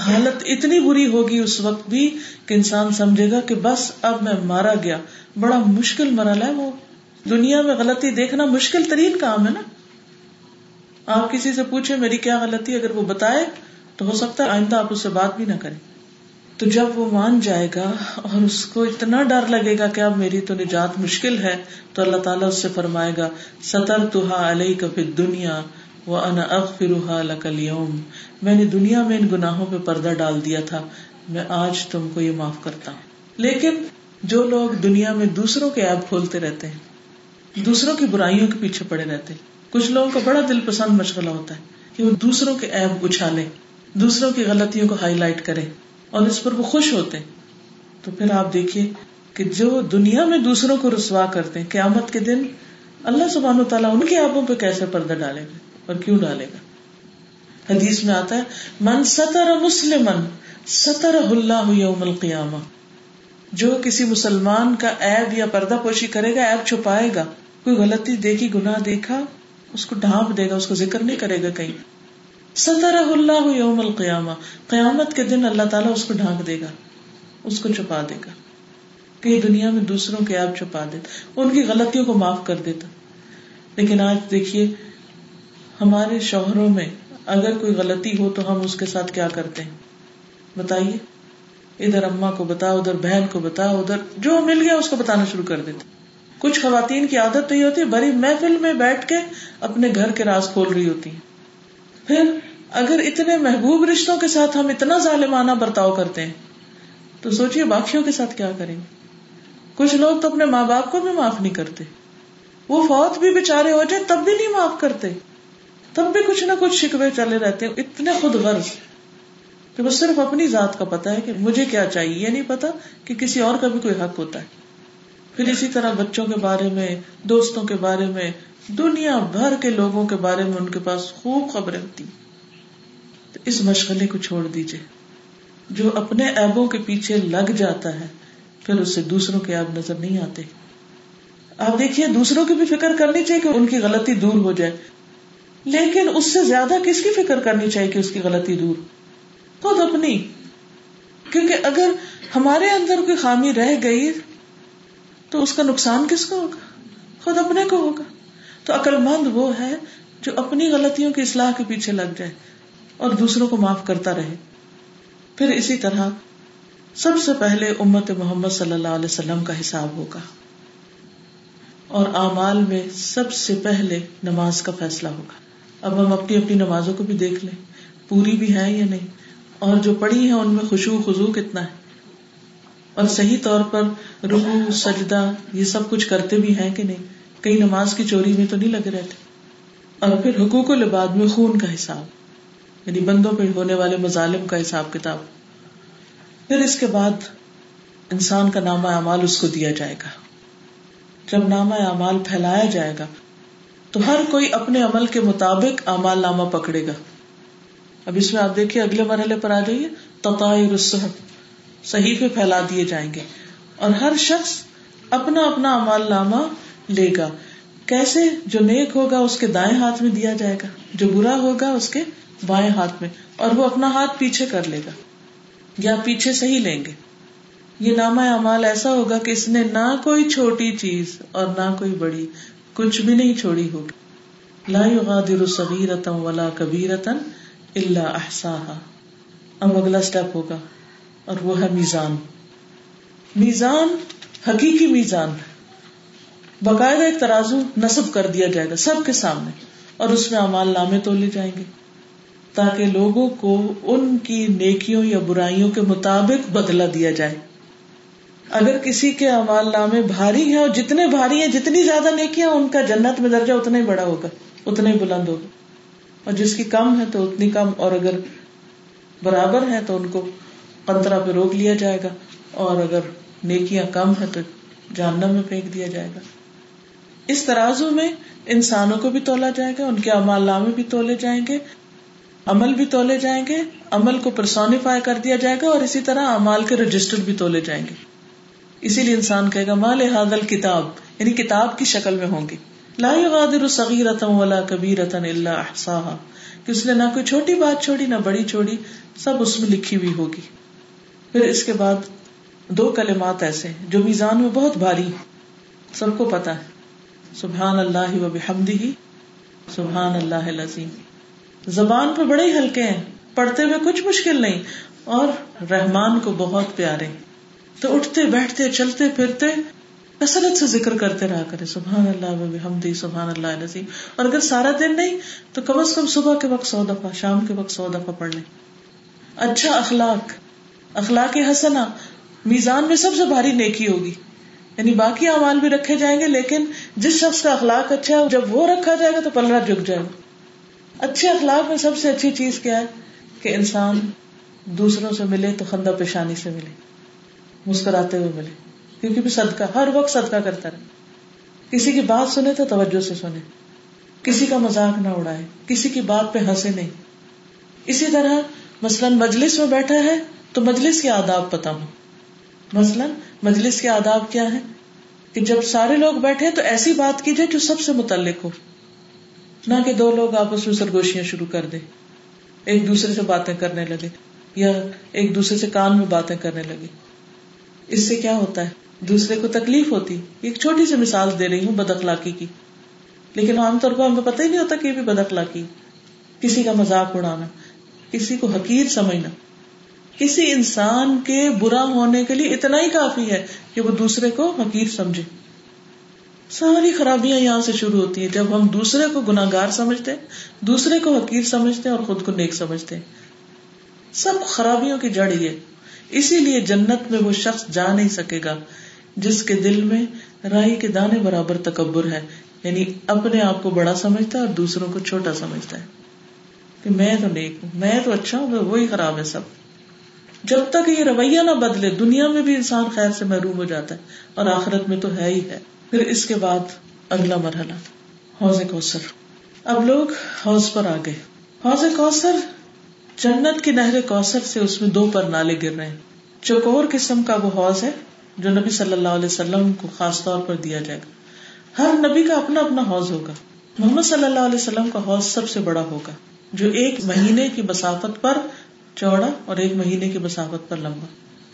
حالت اتنی بری ہوگی اس وقت بھی کہ انسان سمجھے گا کہ بس اب میں مارا گیا۔ بڑا مشکل مرحلہ ہے وہ۔ دنیا میں غلطی دیکھنا مشکل ترین کام ہے نا۔ آپ کسی سے پوچھے میری کیا غلطی اگر وہ بتائے تو ہو سکتا ہے آئندہ آپ اس سے بات بھی نہ کریں۔ تو جب وہ مان جائے گا اور اس کو اتنا ڈر لگے گا کہ اب میری تو نجات مشکل ہے، تو اللہ تعالیٰ اس سے فرمائے گا ستر تو علیہ کبھی دنیا وہ انا اب یوم میں نے دنیا میں ان گناہوں پہ پردہ ڈال دیا تھا۔ میں آج تم کو یہ معاف کرتا ہوں۔ لیکن جو لوگ دنیا میں دوسروں کے ایپ کھولتے رہتے ہیں، دوسروں کی برائیوں کے پیچھے پڑے رہتے ہیں۔ کچھ لوگوں کا بڑا دل پسند مشغلہ ہوتا ہے کہ وہ دوسروں کے ایپ اچھالے دوسروں کی غلطیوں کو ہائی لائٹ کرے اور اس پر وہ خوش ہوتے ہیں۔ تو پھر آپ دیکھیے کہ جو دنیا میں دوسروں کو رسوا کرتے ہیں، قیامت کے دن اللہ سبحان و تعالیٰ ان کے آبوں پہ کیسے پردہ ڈالے گا؟ اور کیوں ڈالے گا؟ حدیث میں آتا ہے، من ستر مسلم ستر اللہ یوم القیامہ. جو کسی مسلمان کا ایب یا پردہ پوشی کرے گا ایب چھپائے گا۔ کوئی غلطی دیکھی، گناہ دیکھا، اس کو ڈھانپ دے گا، اس کو ذکر نہیں کرے گا کہیں۔ سطر اللہ یوم القیامہ، قیامت کے دن اللہ تعالیٰ اس کو ڈھانک دے گا، اس کو چھپا دے گا۔ کہ دنیا میں دوسروں کے آپ چھپا دیتا، ان کی غلطیوں کو معاف کر دیتا۔ لیکن آج دیکھیے ہمارے شوہروں میں اگر کوئی غلطی ہو تو ہم اس کے ساتھ کیا کرتے ہیں؟ بتائیے۔ ادھر اما کو بتا ادھر بہن کو بتا ادھر جو مل گیا اس کو بتانا شروع کر دیتے۔ کچھ خواتین کی عادت تو یہ ہوتی ہے، بڑی محفل میں بیٹھ کے اپنے گھر کے راز کھول رہی ہوتی ہیں۔ پھر اگر اتنے محبوب رشتوں کے ساتھ ہم اتنا ظالمانہ برتاؤ کرتے ہیں، تو سوچیے باقیوں کے ساتھ کیا کریں گے؟ کچھ لوگ تو اپنے ماں باپ کو بھی معاف نہیں کرتے۔ وہ فوت بھی بےچارے ہو جائے تب بھی نہیں معاف کرتے۔ تب بھی کچھ نہ کچھ شکوے چلے رہتے اتنے خود غرض کہ وہ صرف اپنی ذات کا پتا ہے کہ مجھے کیا چاہیے، یہ نہیں پتا کہ کسی اور کا بھی کوئی حق ہوتا ہے۔ پھر اسی طرح بچوں کے بارے میں، دوستوں کے بارے میں، دنیا بھر کے لوگوں کے بارے میں ان کے پاس خوب خبریں ہوتی۔ تو اس مشغلے کو چھوڑ دیجیے جو اپنے ایبوں کے پیچھے لگ جاتا ہے، پھر اس سے دوسروں کے ایب نظر نہیں آتے۔ آپ دیکھیے، دوسروں کی بھی فکر کرنی چاہیے کہ ان کی غلطی دور ہو جائے۔ لیکن اس سے زیادہ کس کی فکر کرنی چاہیے کہ اس کی غلطی دور؟ خود اپنی۔ کیونکہ اگر ہمارے اندر کوئی خامی رہ گئی تو اس کا نقصان کس کو ہوگا؟ خود اپنے کو ہوگا۔ تو عقل مند وہ ہے جو اپنی غلطیوں کی اصلاح کے پیچھے لگ جائے اور دوسروں کو معاف کرتا رہے۔ پھر اسی طرح سب سے پہلے امت محمد صلی اللہ علیہ وسلم کا حساب ہوگا۔ اور اعمال میں سب سے پہلے نماز کا فیصلہ ہوگا۔ اب ہم اپنی اپنی نمازوں کو بھی دیکھ لیں، پوری بھی ہے یا نہیں؟ اور جو پڑھی ہیں ان میں خوشبو خزو کتنا ہے؟ اور صحیح طور پر روح سجدہ، یہ سب کچھ کرتے بھی ہیں کہ نہیں؟ کئی نماز کی چوری میں تو نہیں لگے رہتے اور پھر حقوق العباد میں خون کا حساب یعنی بندوں پہ ہونے والے مظالم کا حساب کتاب۔ پھر اس کے بعد انسان کا نامہ اعمال اس کو دیا جائے گا۔ جب نامہ اعمال پھیلایا جائے گا تو ہر کوئی اپنے عمل کے مطابق امال نامہ پکڑے گا۔ اب اس میں آپ دیکھیے، اگلے مرحلے پر آ جائیے۔ تطائر صحیح پہ پھیلا دیے جائیں گے۔ اور ہر شخص اپنا اپنا امال نامہ لے گا۔ کیسے؟ جو نیک ہوگا اس کے دائیں ہاتھ میں دیا جائے گا، جو برا ہوگا اس کے بائیں ہاتھ میں، اور وہ اپنا ہاتھ پیچھے کر لے گا۔ یا پیچھے سے ہی لیں گے۔ یہ نامہ امال ایسا ہوگا کہ اس نے نہ کوئی چھوٹی چیز اور نہ کوئی بڑی کچھ بھی نہیں چھوڑی ہوگی۔ لا يغادر صغيرة ولا كبيرة الا احصاها اب اگلا سٹیپ ہوگا، اور وہ ہے میزان۔ میزان، حقیقی میزان۔ باقاعدہ ایک ترازو نصب کر دیا جائے گا سب کے سامنے، اور اس میں امال نامے تولے جائیں گے، تاکہ لوگوں کو ان کی نیکیوں یا برائیوں کے مطابق بدلا دیا جائے۔ اگر کسی کے امال نامے بھاری ہیں اور جتنے بھاری ہیں، جتنی زیادہ نیکیاں، ان کا جنت میں درجہ اتنا ہی بڑا ہوگا، اتنا ہی بلند ہوگا۔ اور جس کی کم ہے تو اتنی کم، اور اگر برابر ہے تو ان کو قنطرہ پہ روک لیا جائے گا، اور اگر نیکیاں کم ہے تو جاننا میں پھینک دیا جائے گا۔ اس ترازو میں انسانوں کو بھی تولا جائے گا، ان کے امال نامے بھی تولے جائیں گے، عمل بھی تولے جائیں گے، عمل کو پرسونیفائی کر دیا جائے گا، اور اسی طرح امال کے رجسٹر بھی تولے جائیں گے۔ اسی لیے انسان کہے گا مال حاضل کتاب یعنی کتاب کی شکل میں ہوں گی۔ لا يغادر صغيرة ولا كبيرة الا احصاها۔ کہ اس نے نہ کوئی چھوٹی بات چھوڑی، نہ بڑی چھوڑی، سب اس میں لکھی ہوئی ہوگی۔ پھر اس کے بعد دو کلمات ایسے جو میزان میں بہت بھاری سب کو پتا ہے۔ سبحان اللہ و بحمدہ۔ سبحان اللہ العظیم۔ زبان پہ بڑے ہلکے ہیں، پڑھتے ہوئے کچھ مشکل نہیں۔ اور رحمان کو بہت پیارے تو اٹھتے بیٹھتے چلتے پھرتے کثرت سے ذکر کرتے رہا کرے، سبحان اللہ حمدی سبحان اللہ عظیم اور اگر سارا دن نہیں، تو کم از کم صبح کے وقت سو دفعہ، شام کے وقت سو دفعہ پڑھ لیں۔ اچھا اخلاق اخلاق حسنا میزان میں سب سے بھاری نیکی ہوگی۔ یعنی باقی اعمال بھی رکھے جائیں گے، لیکن جس شخص کا اخلاق اچھا ہے، جب وہ رکھا جائے گا تو پلرا جھک جائے گا۔ اچھے اخلاق میں سب سے اچھی چیز کیا ہے؟ کہ انسان دوسروں سے ملے تو خندہ پیشانی سے ملے۔ مسکراتے ہوئے ملے۔ کیونکہ بھی صدقہ، ہر وقت صدقہ کرتا رہے۔ کسی کی بات سنے تو توجہ سے سنے۔ کسی کا مذاق نہ اڑائے، کسی کی بات پہ ہنسے نہیں۔ اسی طرح مثلاً مجلس میں بیٹھا ہے تو مجلس کے آداب پتا ہوں۔ مثلاً مجلس کے آداب کیا ہے کہ جب سارے لوگ بیٹھے تو ایسی بات کی جائے جو سب سے متعلق ہو۔ نہ کہ دو لوگ آپس میں سرگوشیاں شروع کر دیں۔ ایک دوسرے سے باتیں کرنے لگے یا ایک دوسرے سے کان میں باتیں کرنے لگے۔ اس سے کیا ہوتا ہے؟ دوسرے کو تکلیف ہوتی۔ ایک چھوٹی سی مثال دے رہی ہوں بد اخلاقی کی۔ لیکن عام طور پر ہمیں پتہ ہی نہیں ہوتا کہ یہ بھی بد اخلاقی۔ کسی کا مذاق اڑانا، کسی کو حقیر سمجھنا۔ کسی انسان کے برا ہونے کے لیے اتنا ہی کافی ہے کہ وہ دوسرے کو حقیر سمجھے۔ ساری خرابیاں یہاں سے شروع ہوتی ہیں۔ جب ہم دوسرے کو گناگار سمجھتے، دوسرے کو حقیر سمجھتے اور خود کو نیک سمجھتے۔ سب خرابیوں کی جڑ یہ۔ اسی لیے جنت میں وہ شخص جا نہیں سکے گا جس کے دل میں رائی کے دانے برابر تکبر ہے یعنی اپنے آپ کو بڑا سمجھتا ہے اور دوسروں کو چھوٹا سمجھتا ہے۔ کہ میں تو نیک ہوں، میں تو اچھا ہوں وہی خراب ہے سب۔ جب تک یہ رویہ نہ بدلے، دنیا میں بھی انسان خیر سے محروم ہو جاتا ہے اور آخرت میں تو ہے ہی ہے۔ پھر اس کے بعد اگلا مرحلہ، حوض کوثر۔ اب لوگ حوض پر آ گئے حوض کوثر جنت کی نہر کوثر سے اس میں دو پر نالے گر رہے ہیں۔ چکور قسم کا وہ حوض ہے جو نبی صلی اللہ علیہ وسلم کو خاص طور پر دیا جائے گا۔ ہر نبی کا اپنا اپنا حوض ہوگا۔ محمد صلی اللہ علیہ وسلم کا حوض سب سے بڑا ہوگا، جو ایک مہینے کی مسافت پر چوڑا اور ایک مہینے کی مسافت پر لمبا۔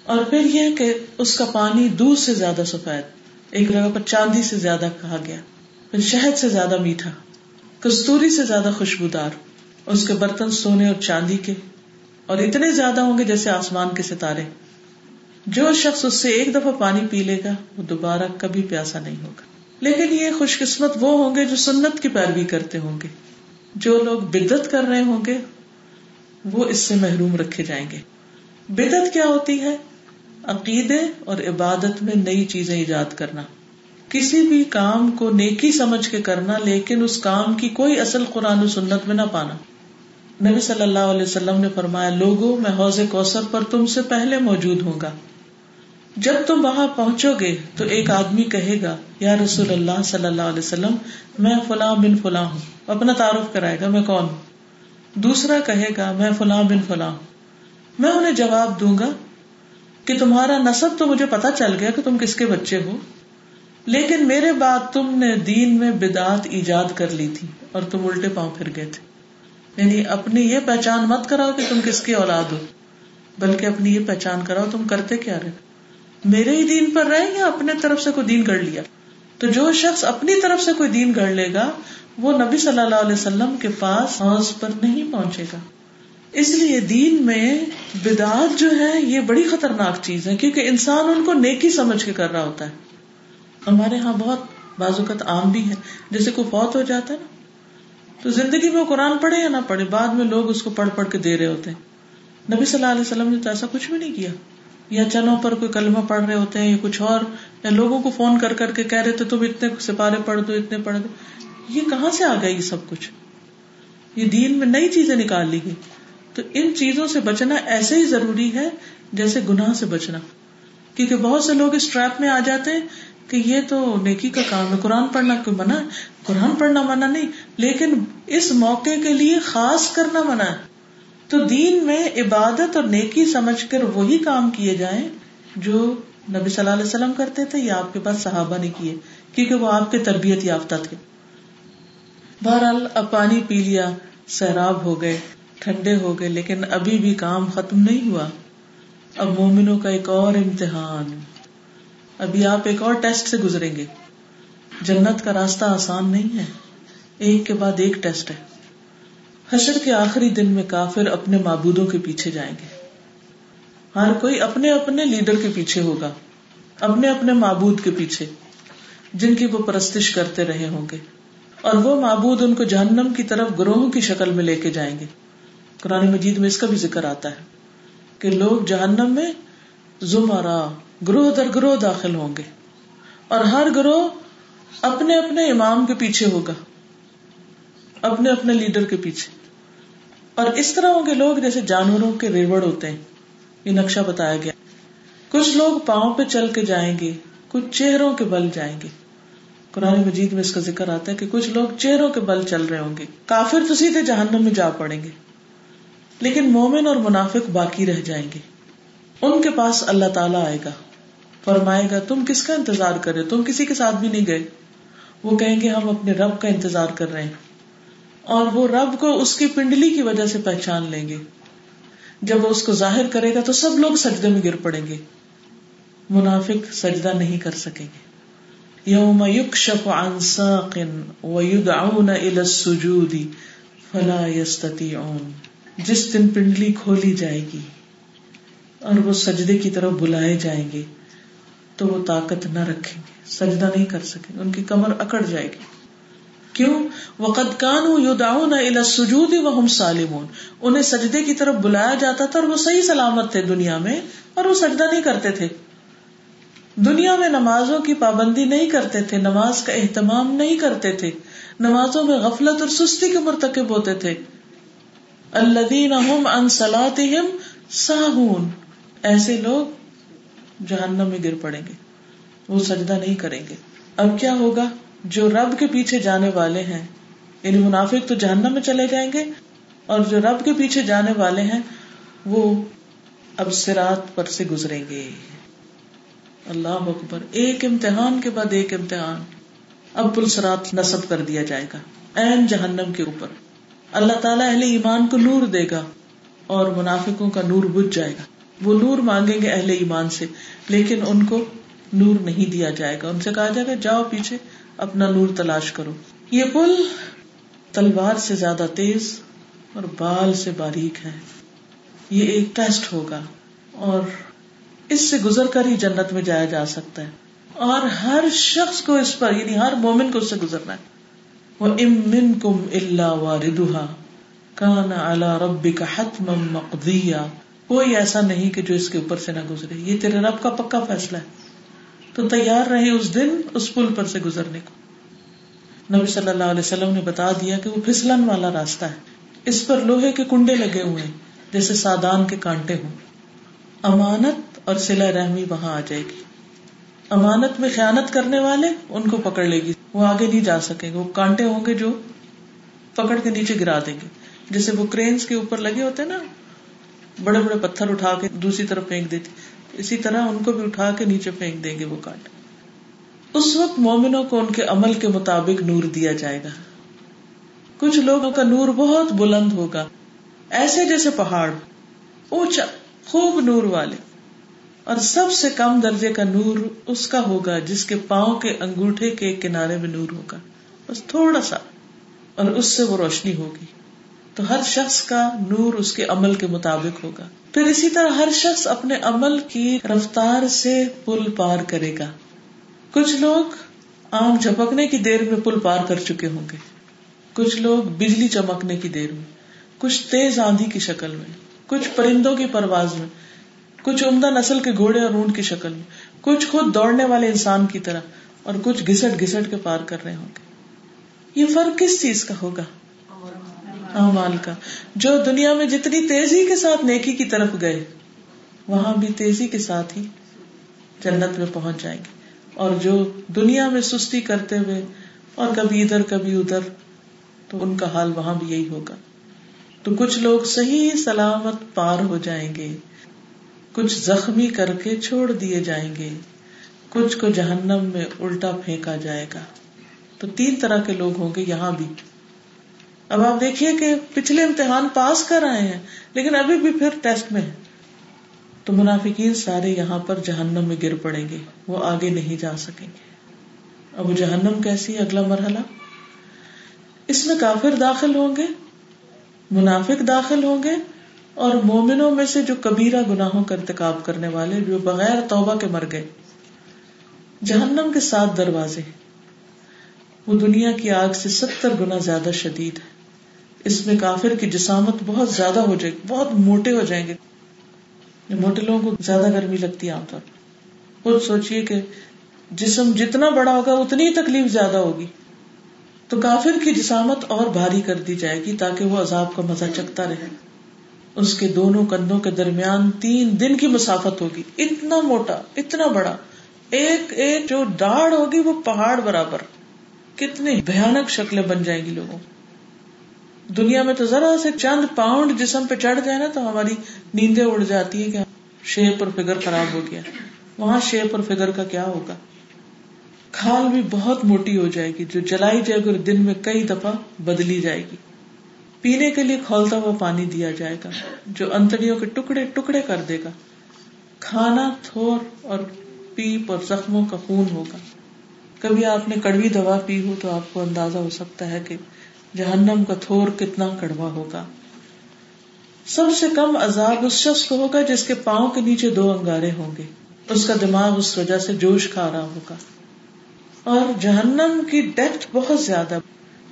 اور پھر یہ کہ اس کا پانی دودھ سے زیادہ سفید، ایک جگہ پر چاندی سے زیادہ کہا گیا، پھر شہد سے زیادہ میٹھا، کستوری سے زیادہ خوشبودار۔ اس کے برتن سونے اور چاندی کے اور اتنے زیادہ ہوں گے جیسے آسمان کے ستارے۔ جو شخص اس سے ایک دفعہ پانی پی لے گا، وہ دوبارہ کبھی پیاسا نہیں ہوگا۔ لیکن یہ خوش قسمت وہ ہوں گے جو سنت کی پیروی کرتے ہوں گے۔ جو لوگ بدت کر رہے ہوں گے، وہ اس سے محروم رکھے جائیں گے۔ بدت کیا ہوتی ہے؟ عقیدے اور عبادت میں نئی چیزیں ایجاد کرنا۔ کسی بھی کام کو نیکی سمجھ کے کرنا، لیکن اس کام کی کوئی اصل قرآن و سنت میں نہ پانا۔ نبی صلی اللہ علیہ وسلم نے فرمایا، لوگوں، میں حوض کوثر پر تم سے پہلے موجود ہوں گا۔ جب تم وہاں پہنچو گے تو ایک آدمی کہے گا، یا رسول اللہ صلی اللہ علیہ وسلم، میں فلاں بن فلاں ہوں، اپنا تعارف کرائے گا، میں کون ہوں؟ دوسرا کہے گا، میں فلاں بن فلاں ہوں۔ میں انہیں جواب دوں گا کہ تمہارا نصب تو مجھے پتا چل گیا کہ تم کس کے بچے ہو، لیکن میرے بعد تم نے دین میں بدعت ایجاد کر لی تھی اور تم الٹے پاؤں پھر گئے تھے۔ یعنی اپنی یہ پہچان مت کراؤ کہ تم کس کی اولاد ہو، بلکہ اپنی یہ پہچان کراؤ تم کرتے کیا رہے میرے ہی دین پر رہے یا اپنے طرف سے کوئی دین گڑ لیا؟ تو جو شخص اپنی طرف سے کوئی دین گڑ لے گا، وہ نبی صلی اللہ علیہ وسلم کے پاس حوض پر نہیں پہنچے گا۔ اس لیے دین میں بدعت جو ہے، یہ بڑی خطرناک چیز ہے، کیونکہ انسان ان کو نیکی سمجھ کے کر رہا ہوتا ہے۔ ہمارے یہاں بہت بازوقت عام بھی ہے جیسے کوئی فوت ہو جاتا ہے نا تو زندگی میں قرآن پڑھے یا نہ پڑھے؟ بعد میں لوگ اس کو پڑھ پڑھ کے دے رہے ہوتے ہیں۔ نبی صلی اللہ علیہ وسلم نے تو ایسا کچھ بھی نہیں کیا۔ یا چنوں پر کوئی کلمہ پڑھ رہے ہوتے ہیں یا کچھ اور، یا لوگوں کو فون کر کر کے کہہ رہے تھے، تم اتنے سپارے پڑھ دو، اتنے پڑھ دو۔ یہ کہاں سے آ گیا یہ سب کچھ؟ یہ دین میں نئی چیزیں نکال لی گئی۔ تو ان چیزوں سے بچنا ایسے ہی ضروری ہے جیسے گناہ سے بچنا۔ کیونکہ بہت سے لوگ اس ٹریپ میں آ جاتے ہیں کہ یہ تو نیکی کا کام ہے، قرآن پڑھنا کوئی منع ہے؟ قرآن پڑھنا منع نہیں، لیکن اس موقع کے لیے خاص کرنا منع ہے۔ تو دین میں عبادت اور نیکی سمجھ کر وہی کام کیے جائیں جو نبی صلی اللہ علیہ وسلم کرتے تھے یا آپ کے پاس صحابہ نے کیے، کیونکہ وہ آپ کے تربیت یافتہ تھے۔ بہرحال اب پانی پی لیا، سیراب ہو گئے، ٹھنڈے ہو گئے، لیکن ابھی بھی کام ختم نہیں ہوا۔ اب مومنوں کا ایک اور امتحان۔ ابھی آپ ایک اور ٹیسٹ سے گزریں گے۔ جنت کا راستہ آسان نہیں ہے۔ ایک کے بعد ایک ٹیسٹ ہے۔ حشر کے آخری دن میں کافر اپنے معبودوں کے پیچھے جائیں گے۔ ہر کوئی اپنے اپنے لیڈر کے پیچھے ہوگا۔ اپنے اپنے معبود کے پیچھے۔ جن کی وہ پرستش کرتے رہے ہوں گے۔ اور وہ معبود ان کو جہنم کی طرف گروہ کی شکل میں لے کے جائیں گے۔ قرآن مجید میں اس کا بھی ذکر آتا ہے کہ لوگ جہنم میں زمرا گروہ در گروہ داخل ہوں گے اور ہر گروہ اپنے اپنے امام کے پیچھے ہوگا، اپنے اپنے لیڈر کے پیچھے۔ اور اس طرح ہوں گے لوگ جیسے جانوروں کے ریوڑ ہوتے ہیں، یہ نقشہ بتایا گیا۔ کچھ لوگ پاؤں پہ چل کے جائیں گے، کچھ چہروں کے بل جائیں گے۔ قرآن مجید میں اس کا ذکر آتا ہے کہ کچھ لوگ چہروں کے بل چل رہے ہوں گے۔ کافر تو سیدھے جہنم میں جا پڑیں گے، لیکن مومن اور منافق باقی رہ جائیں گے۔ ان کے پاس اللہ تعالیٰ آئے گا۔ فرمائے گا، تم کس کا انتظار کر رہے تم کسی کے ساتھ بھی نہیں گئے۔ وہ کہیں گے، ہم اپنے رب کا انتظار کر رہے ہیں۔ اور وہ رب کو اس کی پنڈلی کی وجہ سے پہچان لیں گے۔ جب وہ اس کو ظاہر کرے گا تو سب لوگ سجدے میں گر پڑیں گے۔ منافق سجدہ نہیں کر سکیں گے۔ یوم یکشف عن ساق ویدعون الى السجود فلا يستطيعون جس دن پنڈلی کھولی جائے گی اور وہ سجدے کی طرف بلائے جائیں گے۔ تو وہ طاقت نہ رکھیں گے، سجدہ نہیں کر سکیں گے، ان کی کمر اکڑ جائے گی۔ کیوں؟ وقت کان سجود سالمون۔ انہیں سجدے کی طرف بلایا جاتا تھا اور وہ صحیح سلامت تھے دنیا میں اور وہ سجدہ نہیں کرتے تھے۔ دنیا میں نمازوں کی پابندی نہیں کرتے تھے، نماز کا اہتمام نہیں کرتے تھے۔ نمازوں میں غفلت اور سستی کے مرتکب ہوتے تھے۔ اللہ ان سلاتہم ساہون ایسے لوگ جہنم میں گر پڑیں گے۔ وہ سجدہ نہیں کریں گے۔ اب کیا ہوگا؟ جو رب کے پیچھے جانے والے ہیں یعنی منافق تو جہنم میں چلے جائیں گے، اور جو رب کے پیچھے جانے والے ہیں، وہ اب سرات پر سے گزریں گے۔ اللہ اکبر۔ ایک امتحان کے بعد ایک امتحان۔ اب پل سرات نصب کر دیا جائے گا۔ این جہنم کے اوپر۔ اللہ تعالیٰ اہل ایمان کو نور دے گا اور منافقوں کا نور بج جائے گا۔ وہ نور مانگیں گے اہل ایمان سے، لیکن ان کو نور نہیں دیا جائے گا۔ ان سے کہا جائے گا، جاؤ پیچھے، اپنا نور تلاش کرو۔ یہ پل تلوار سے زیادہ تیز اور بال سے باریک ہے۔ یہ ایک ٹیسٹ ہوگا اور اس سے گزر کر ہی جنت میں جایا جا سکتا ہے۔ اور ہر شخص کو اس پر یعنی ہر مومن کو اس سے گزرنا ہے۔ وہ امن کم اللہ واردہ کانا اللہ ربی کا حتم کوئی ایسا نہیں کہ جو اس کے اوپر سے نہ گزرے۔ یہ تیرے رب کا پکا فیصلہ ہے۔ تو تیار رہے اس دن اس پل پر سے گزرنے کو۔ نبی صلی اللہ علیہ وسلم نے بتا دیا کہ وہ پھسلن والا راستہ ہے۔ اس پر لوہے کے کنڈے لگے ہوئے ہیں، جیسے سادان کے کانٹے ہوں۔ امانت اور سلا رحمی وہاں آ جائے گی۔ امانت میں خیانت کرنے والے ان کو پکڑ لے گی۔ وہ آگے نہیں جا سکیں گے۔ وہ کانٹے ہوں گے جو پکڑ کے نیچے گرا دیں گے۔ جیسے وہ کرینس کے اوپر لگے ہوتے ہیں نا بڑے بڑے پتھر اٹھا کے دوسری طرف پھینک دیتی اسی طرح ان کو بھی اٹھا کے نیچے پھینک دیں گے وہ کانٹ اس وقت مومنوں کو ان کے عمل کے مطابق نور دیا جائے گا۔ کچھ لوگوں کا نور بہت بلند ہوگا۔ ایسے جیسے پہاڑ، اونچا، خوب نور والے۔ اور سب سے کم درجے کا نور اس کا ہوگا جس کے پاؤں کے انگوٹھے کے کنارے میں نور ہوگا۔ بس تھوڑا سا۔ اور اس سے وہ روشنی ہوگی۔ تو ہر شخص کا نور اس کے عمل کے مطابق ہوگا۔ پھر اسی طرح ہر شخص اپنے عمل کی رفتار سے پل پار کرے گا۔ کچھ لوگ آم جھپکنے کی دیر میں پل پار کر چکے ہوں گے۔ کچھ لوگ بجلی چمکنے کی دیر میں۔ کچھ تیز آندھی کی شکل میں۔ کچھ پرندوں کی پرواز میں۔ کچھ عمدہ نسل کے گھوڑے اور اونٹ کی شکل میں۔ کچھ خود دوڑنے والے انسان کی طرح اور کچھ گھسٹ گھسٹ کے پار کر رہے ہوں گے۔ یہ فرق کس چیز کا ہوگا؟ اعمال کا۔ جو دنیا میں جتنی تیزی کے ساتھ نیکی کی طرف گئے، وہاں بھی تیزی کے ساتھ ہی جنت میں پہنچ جائیں گے۔ اور جو دنیا میں سستی کرتے ہوئے اور کبھی ادھر کبھی ادھر، تو ان کا حال وہاں بھی یہی ہوگا۔ تو کچھ لوگ صحیح سلامت پار ہو جائیں گے، کچھ زخمی کر کے چھوڑ دیے جائیں گے، کچھ کو جہنم میں الٹا پھینکا جائے گا۔ تو تین طرح کے لوگ ہوں گے یہاں بھی۔ اب آپ دیکھیے کہ پچھلے امتحان پاس کر آئے ہیں، لیکن ابھی بھی پھر ٹیسٹ میں تو منافقین سارے یہاں پر جہنم میں گر پڑیں گے، وہ آگے نہیں جا سکیں گے۔ اب جہنم کیسی اگلا مرحلہ۔ اس میں کافر داخل ہوں گے، منافق داخل ہوں گے، اور مومنوں میں سے جو کبیرہ گناہوں کا ارتکاب کرنے والے، جو بغیر توبہ کے مر گئے۔ جہنم کے سات دروازے وہ دنیا کی آگ سے ستر گنا زیادہ شدید ہے اس میں کافر کی جسامت بہت زیادہ ہو جائے گی، بہت موٹے ہو جائیں گے۔ موٹے لوگوں کو زیادہ گرمی لگتی ہے عام طور خود سوچیے کہ جسم جتنا بڑا ہوگا، اتنی تکلیف زیادہ ہوگی۔ تو کافر کی جسامت اور بھاری کر دی جائے گی تاکہ وہ عذاب کا مزہ چکتا رہے۔ اس کے دونوں کندھوں کے درمیان تین دن کی مسافت ہوگی۔ اتنا موٹا، اتنا بڑا۔ ایک ایک جو ڈاڑ ہوگی وہ پہاڑ برابر۔ کتنی بھیانک شکلیں بن جائیں گی لوگوں۔ دنیا میں تو ذرا سے چند پاؤنڈ جسم پہ چڑھ جائے نا تو ہماری نیندیں اڑ جاتی ہے کہ شیپ اور فگر خراب ہو گیا۔ وہاں شیپ اور فگر کا کیا ہوگا؟ کھال بھی بہت موٹی ہو جائے گی، جو جلائی جائے گی اور دن میں کئی دفعہ بدلی جائے گی۔ پینے کے لیے کھولتا ہوا پانی دیا جائے گا، جو انتڑیوں کے ٹکڑے ٹکڑے کر دے گا۔ کھانا تھور اور پیپ اور زخموں کا خون ہوگا۔ کبھی آپ نے کڑوی دوا پی ہو تو آپ کو اندازہ ہو سکتا ہے کہ جہنم کا تھور کتنا کڑوا ہوگا۔ سب سے کم عذاب اس شخص کو ہوگا جس کے پاؤں کے نیچے دو انگارے ہوں گے۔ اس کا دماغ اس وجہ سے جوش کھا رہا ہوگا۔ اور جہنم کی ڈیپتھ بہت زیادہ۔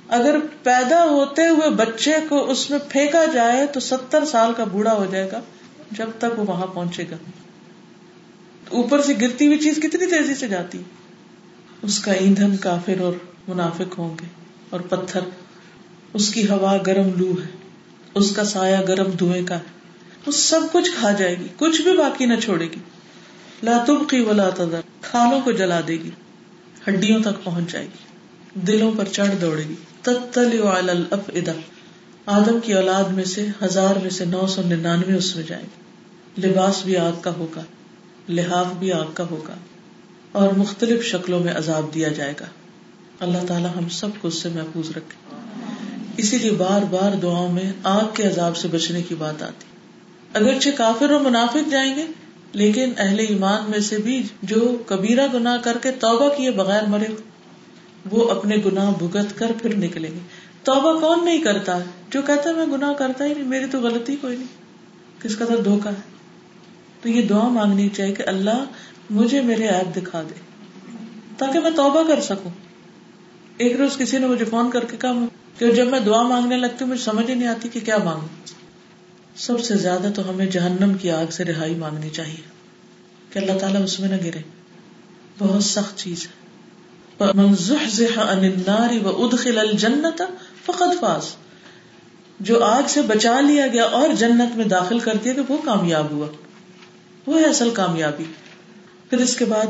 اگر پیدا ہوتے ہوئے بچے کو اس میں پھینکا جائے تو ستر سال کا بوڑھا ہو جائے گا، جب تک وہ وہاں پہنچے گا۔ اوپر سے گرتی ہوئی چیز کتنی تیزی سے جاتی۔ اس کا ایندھن کافر اور منافق ہوں گے اور پتھر۔ اس کی ہوا گرم لو ہے، اس کا سایہ گرم دھوئے کا ہے۔ وہ سب کچھ کھا جائے گی، کچھ بھی باقی نہ چھوڑے گی۔ لا تبقی ولا تذر کھالوں کو جلا دے گی، ہڈیوں تک پہنچ جائے گی، دلوں پر چڑھ دوڑے گی۔ تتلع علی الافئدہ، آدم کی اولاد میں سے ہزار میں سے نو سو ننانوے اس میں جائیں گے لباس بھی آگ کا ہوگا، لحاف بھی آگ کا ہوگا، اور مختلف شکلوں میں عذاب دیا جائے گا۔ اللہ تعالی ہم سب کو اس سے محفوظ رکھے۔ اسی لیے بار بار دعاؤں میں آگ کے عذاب سے بچنے کی بات آتی۔ اگرچہ کافر اور منافق جائیں گے، لیکن اہل ایمان میں سے بھی جو کبیرہ گناہ کر کے توبہ کیے بغیر مرے، وہ اپنے گناہ بھگت کر پھر نکلیں گے۔ توبہ کون نہیں کرتا؟ جو کہتا ہے میں گناہ کرتا ہی نہیں، میری تو غلطی کوئی نہیں۔ کس کا تو دھوکا ہے۔ تو یہ دعا مانگنی چاہیے کہ اللہ مجھے میرے ایپ دکھا دے، تاکہ میں توبہ کر سکوں۔ ایک روز کسی نے مجھے فون کر کے کہا کہ جب میں دعا مانگنے لگتی ہوں، مجھے سمجھ ہی نہیں آتی کہ کیا مانگوں۔ سب سے زیادہ تو ہمیں جہنم کی آگ سے رہائی مانگنی چاہیے، کہ اللہ تعالیٰ اس میں نہ گرے۔ بہت سخت چیز ہے۔ فقط فاز۔ جو آگ سے بچا لیا گیا اور جنت میں داخل کر دیا کہ وہ کامیاب ہوا۔ وہ ہے اصل کامیابی۔ پھر اس کے بعد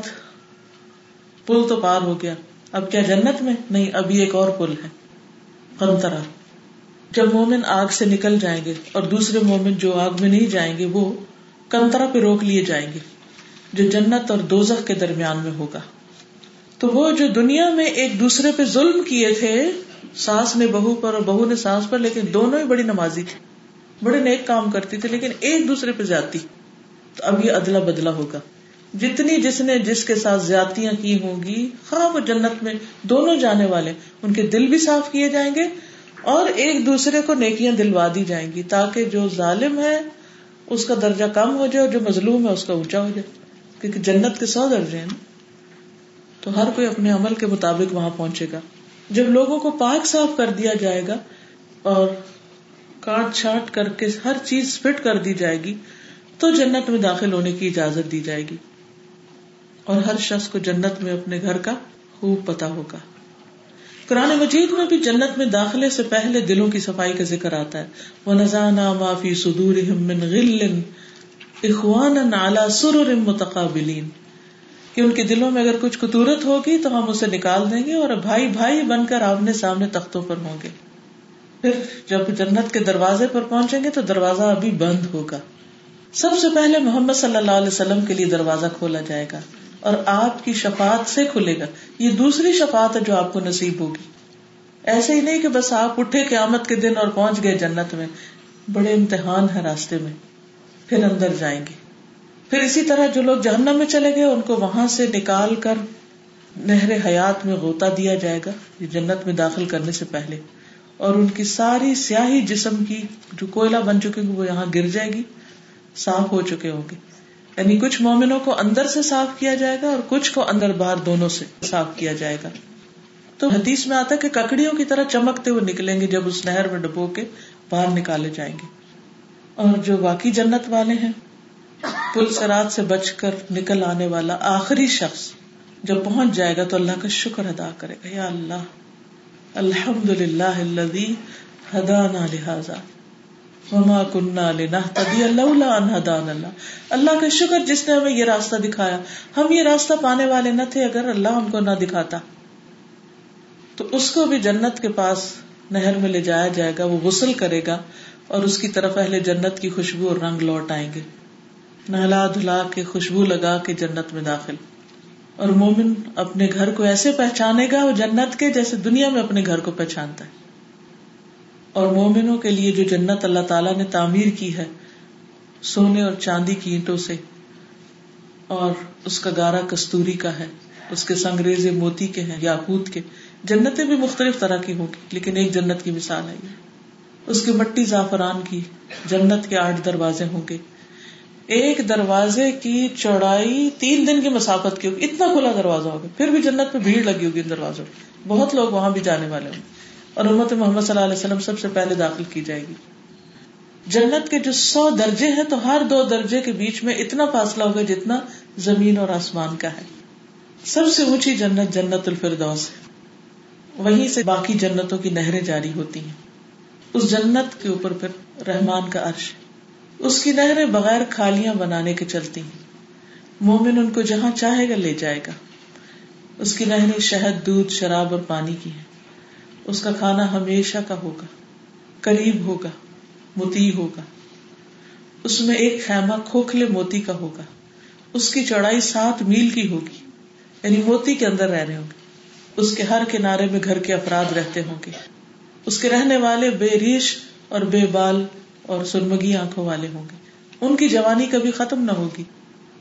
پل تو پار ہو گیا۔ اب کیا جنت میں؟ نہیں، ابھی ایک اور پل ہے۔ کنترا جب مومن آگ سے نکل جائیں گے اور دوسرے مومن جو آگ میں نہیں جائیں گے، وہ کنترا پہ روک لیے جائیں گے، جو جنت اور دوزخ کے درمیان میں ہوگا۔ تو وہ جو دنیا میں ایک دوسرے پہ ظلم کیے تھے، ساس نے بہو پر اور بہو نے ساس پر، لیکن دونوں ہی بڑی نمازی تھی بڑے نیک کام کرتی تھی، لیکن ایک دوسرے پہ جاتی۔ تو اب یہ ادلا بدلا ہوگا۔ جتنی جس نے جس کے ساتھ زیادتیاں کی ہوں گی، خواہ وہ جنت میں دونوں جانے والے، ان کے دل بھی صاف کیے جائیں گے اور ایک دوسرے کو نیکیاں دلوا دی جائیں گی تاکہ جو ظالم ہے، اس کا درجہ کم ہو جائے اور جو مظلوم ہے، اس کا اونچا ہو جائے۔ کیونکہ جنت کے سو درجے ہیں تو ہر کوئی اپنے عمل کے مطابق وہاں پہنچے گا۔ جب لوگوں کو پاک صاف کر دیا جائے گا اور کاٹ چھاٹ کر کے ہر چیز فٹ کر دی جائے گی، تو جنت میں داخل ہونے کی اجازت دی جائے گی۔ اور ہر شخص کو جنت میں اپنے گھر کا خوب پتا ہوگا۔ قرآن مجید میں بھی جنت میں داخلے سے پہلے دلوں کی صفائی کا ذکر آتا ہے۔ وہ نذانا معافی سدور اخوان سرور متقابلین کہ ان کے دلوں میں اگر کچھ کتورت ہوگی تو ہم اسے نکال دیں گے اور بھائی بھائی بن کر آمنے سامنے تختوں پر ہوں گے۔ پھر جب جنت کے دروازے پر پہنچیں گے تو دروازہ ابھی بند ہوگا۔ سب سے پہلے محمد صلی اللہ علیہ وسلم کے لیے دروازہ کھولا جائے گا۔ اور آپ کی شفات سے کھلے گا۔ یہ دوسری شفات ہے جو آپ کو نصیب ہوگی۔ ایسے ہی نہیں کہ بس آپ اٹھے قیامت کے دن اور پہنچ گئے جنت میں۔ بڑے امتحان ہے راستے میں۔ پھر اندر جائیں گے۔ پھر اسی طرح جو لوگ جہنم میں چلے گئے، ان کو وہاں سے نکال کر نہر حیات میں غوطہ دیا جائے گا جنت میں داخل کرنے سے پہلے۔ اور ان کی ساری سیاہی جسم کی جو کوئلہ بن چکے گی، وہ یہاں گر جائے گی، صاف ہو چکے ہوں گے۔ یعنی کچھ مومنوں کو اندر سے صاف کیا جائے گا اور کچھ کو اندر باہر دونوں سے صاف کیا جائے گا۔ تو حدیث میں آتا ہے کہ ککڑیوں کی طرح چمکتے ہوئے نکلیں گے جب اس نہر میں ڈبو کے باہر نکالے جائیں گے۔ اور جو باقی جنت والے ہیں، پل سرات سے بچ کر نکل آنے والا آخری شخص جب پہنچ جائے گا تو اللہ کا شکر ادا کرے گا۔ یا اللہ الحمد للہ ہدانا لہٰذا۔ وما کنہ اللہ اللہ اللہ کا شکر جس نے ہمیں یہ راستہ دکھایا. ہم یہ راستہ پانے والے نہ تھے اگر اللہ ہم کو نہ دکھاتا. تو اس کو بھی جنت کے پاس نہر میں لے جایا جائے گا، وہ غسل کرے گا اور اس کی طرف اہل جنت کی خوشبو اور رنگ لوٹ آئیں گے۔ نہلا دھلا کے خوشبو لگا کے جنت میں داخل۔ اور مومن اپنے گھر کو ایسے پہچانے گا، وہ جنت کے جیسے دنیا میں اپنے گھر کو پہچانتا ہے۔ اور مومنوں کے لیے جو جنت اللہ تعالیٰ نے تعمیر کی ہے، سونے اور چاندی کی اینٹوں سے، اور اس کا گارا کستوری کا ہے، اس کے سنگریز موتی کے ہیں یا کے۔ جنتیں بھی مختلف طرح کی ہوں گی، لیکن ایک جنت کی مثال ہے اس کی مٹی زعفران کی جنت کے آٹھ دروازے ہوں گے۔ ایک دروازے کی چوڑائی تین دن کی مسافت کی ہوگی، اتنا کھلا دروازہ ہوگا۔ پھر بھی جنت میں بھیڑ لگی ہوگی ان دروازوں بہت لوگ وہاں بھی جانے والے ہوں۔ اور امت محمد صلی اللہ علیہ وسلم سب سے پہلے داخل کی جائے گی۔ جنت کے جو سو درجے ہیں تو ہر دو درجے کے بیچ میں اتنا فاصلہ ہوگا جتنا زمین اور آسمان کا ہے۔ سب سے اونچی جنت جنت الفردوس ہے۔ وہیں سے باقی جنتوں کی نہریں جاری ہوتی ہیں۔ اس جنت کے اوپر پھر رحمان کا عرش اس کی نہریں بغیر کھالیاں بنانے کے چلتی ہیں۔ مومن ان کو جہاں چاہے گا لے جائے گا۔ اس کی نہریں شہد، دودھ، شراب اور پانی کی ہے اس کا کھانا ہمیشہ کا ہوگا، قریب ہوگا، متی ہوگا۔ اس میں ایک خیمہ کھوکھلے موتی کا ہوگا۔ اس کی چوڑائی سات میل کی ہوگی یعنی موتی کے اندر رہ رہے ہوں گے۔ اس کے ہر کنارے میں گھر کے افراد رہتے ہوں گے۔ اس کے رہنے والے بے ریش اور بے بال اور سرمگی آنکھوں والے ہوں گے۔ ان کی جوانی کبھی ختم نہ ہوگی۔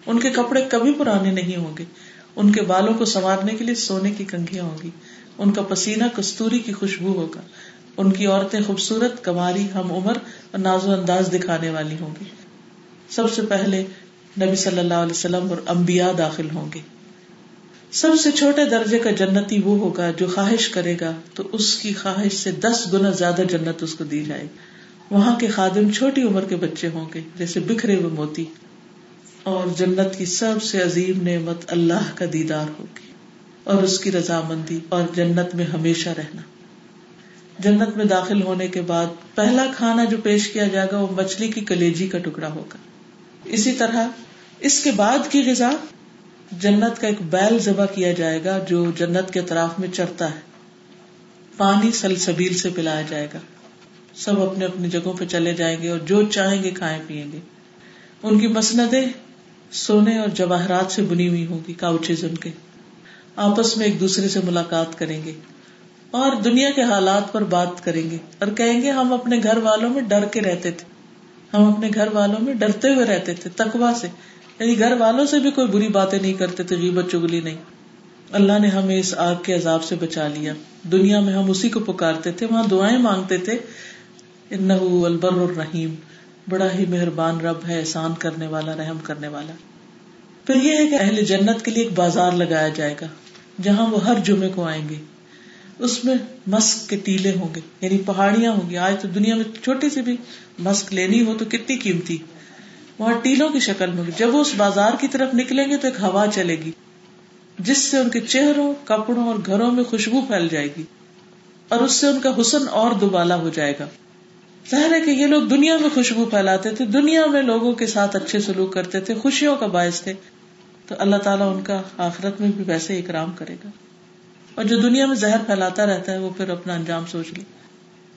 ان کے کپڑے کبھی پرانے نہیں ہوں گے۔ ان کے بالوں کو سنوارنے کے لیے سونے کی کنگیاں ہوں گی۔ ان کا پسینہ کستوری کی خوشبو ہوگا۔ ان کی عورتیں خوبصورت، کماری، ہم عمر اور ناز و انداز دکھانے والی ہوں گی۔ سب سے پہلے نبی صلی اللہ علیہ وسلم اور امبیا داخل ہوں گے۔ سب سے چھوٹے درجے کا جنتی وہ ہوگا جو خواہش کرے گا، تو اس کی خواہش سے دس گنا زیادہ جنت اس کو دی جائے گی۔ وہاں کے خادم چھوٹی عمر کے بچے ہوں گے، جیسے بکھرے ہوئے موتی۔ اور جنت کی سب سے عظیم نعمت اللہ کا دیدار ہوگی۔ اور اس کی رضامندی اور جنت میں ہمیشہ رہنا۔ جنت میں داخل ہونے کے بعد پہلا کھانا جو پیش کیا جائے گا وہ مچھلی کی کلیجی کا ٹکڑا ہوگا۔ اسی طرح اس کے بعد کی غذا جنت کا ایک بیل ذبح کیا جائے گا جو جنت کے اطراف میں چرتا ہے۔ پانی سلسبیل سے پلایا جائے گا۔ سب اپنے اپنی جگہوں پہ چلے جائیں گے اور جو چاہیں گے کھائیں پیئیں گے۔ ان کی مسندیں سونے اور جواہرات سے بنی ہوئی ہوں گی کاؤچز ان کے۔ آپس میں ایک دوسرے سے ملاقات کریں گے اور دنیا کے حالات پر بات کریں گے اور کہیں گے ہم اپنے گھر والوں میں ڈر کے رہتے تھے۔ ہم اپنے گھر والوں میں ڈرتے ہوئے رہتے تھے تکوا سے۔ یعنی گھر والوں سے بھی کوئی بری باتیں نہیں کرتے تھے، غیبت چگلی نہیں۔ اللہ نے ہمیں اس آگ کے عذاب سے بچا لیا۔ دنیا میں ہم اسی کو پکارتے تھے، وہاں دعائیں مانگتے تھے۔ البر الرحیم، بڑا ہی مہربان رب ہے، احسان کرنے والا، رحم کرنے والا۔ پھر یہ ہے کہ اہل جنت کے لیے ایک بازار لگایا جائے گا۔ جہاں وہ ہر جمعے کو آئیں گے۔ اس میں مسک کے ٹیلے ہوں گے یعنی پہاڑیاں ہوں گی۔ آج تو دنیا میں چھوٹی سی بھی مسک لینی ہو تو کتنی قیمتی۔ وہاں ٹیلوں کی شکل میں جب وہ اس بازار کی طرف نکلیں گے تو ایک ہوا چلے گی، جس سے ان کے چہروں، کپڑوں اور گھروں میں خوشبو پھیل جائے گی اور اس سے ان کا حسن اور دوبالا ہو جائے گا۔ ظاہر ہے کہ یہ لوگ دنیا میں خوشبو پھیلاتے تھے۔ دنیا میں لوگوں کے ساتھ اچھے سلوک کرتے تھے، خوشیوں کا باعث تھے۔ تو اللہ تعالیٰ ان کا آخرت میں بھی ویسے اکرام کرے گا۔ اور جو دنیا میں زہر پھیلاتا رہتا ہے وہ پھر اپنا انجام سوچ لے۔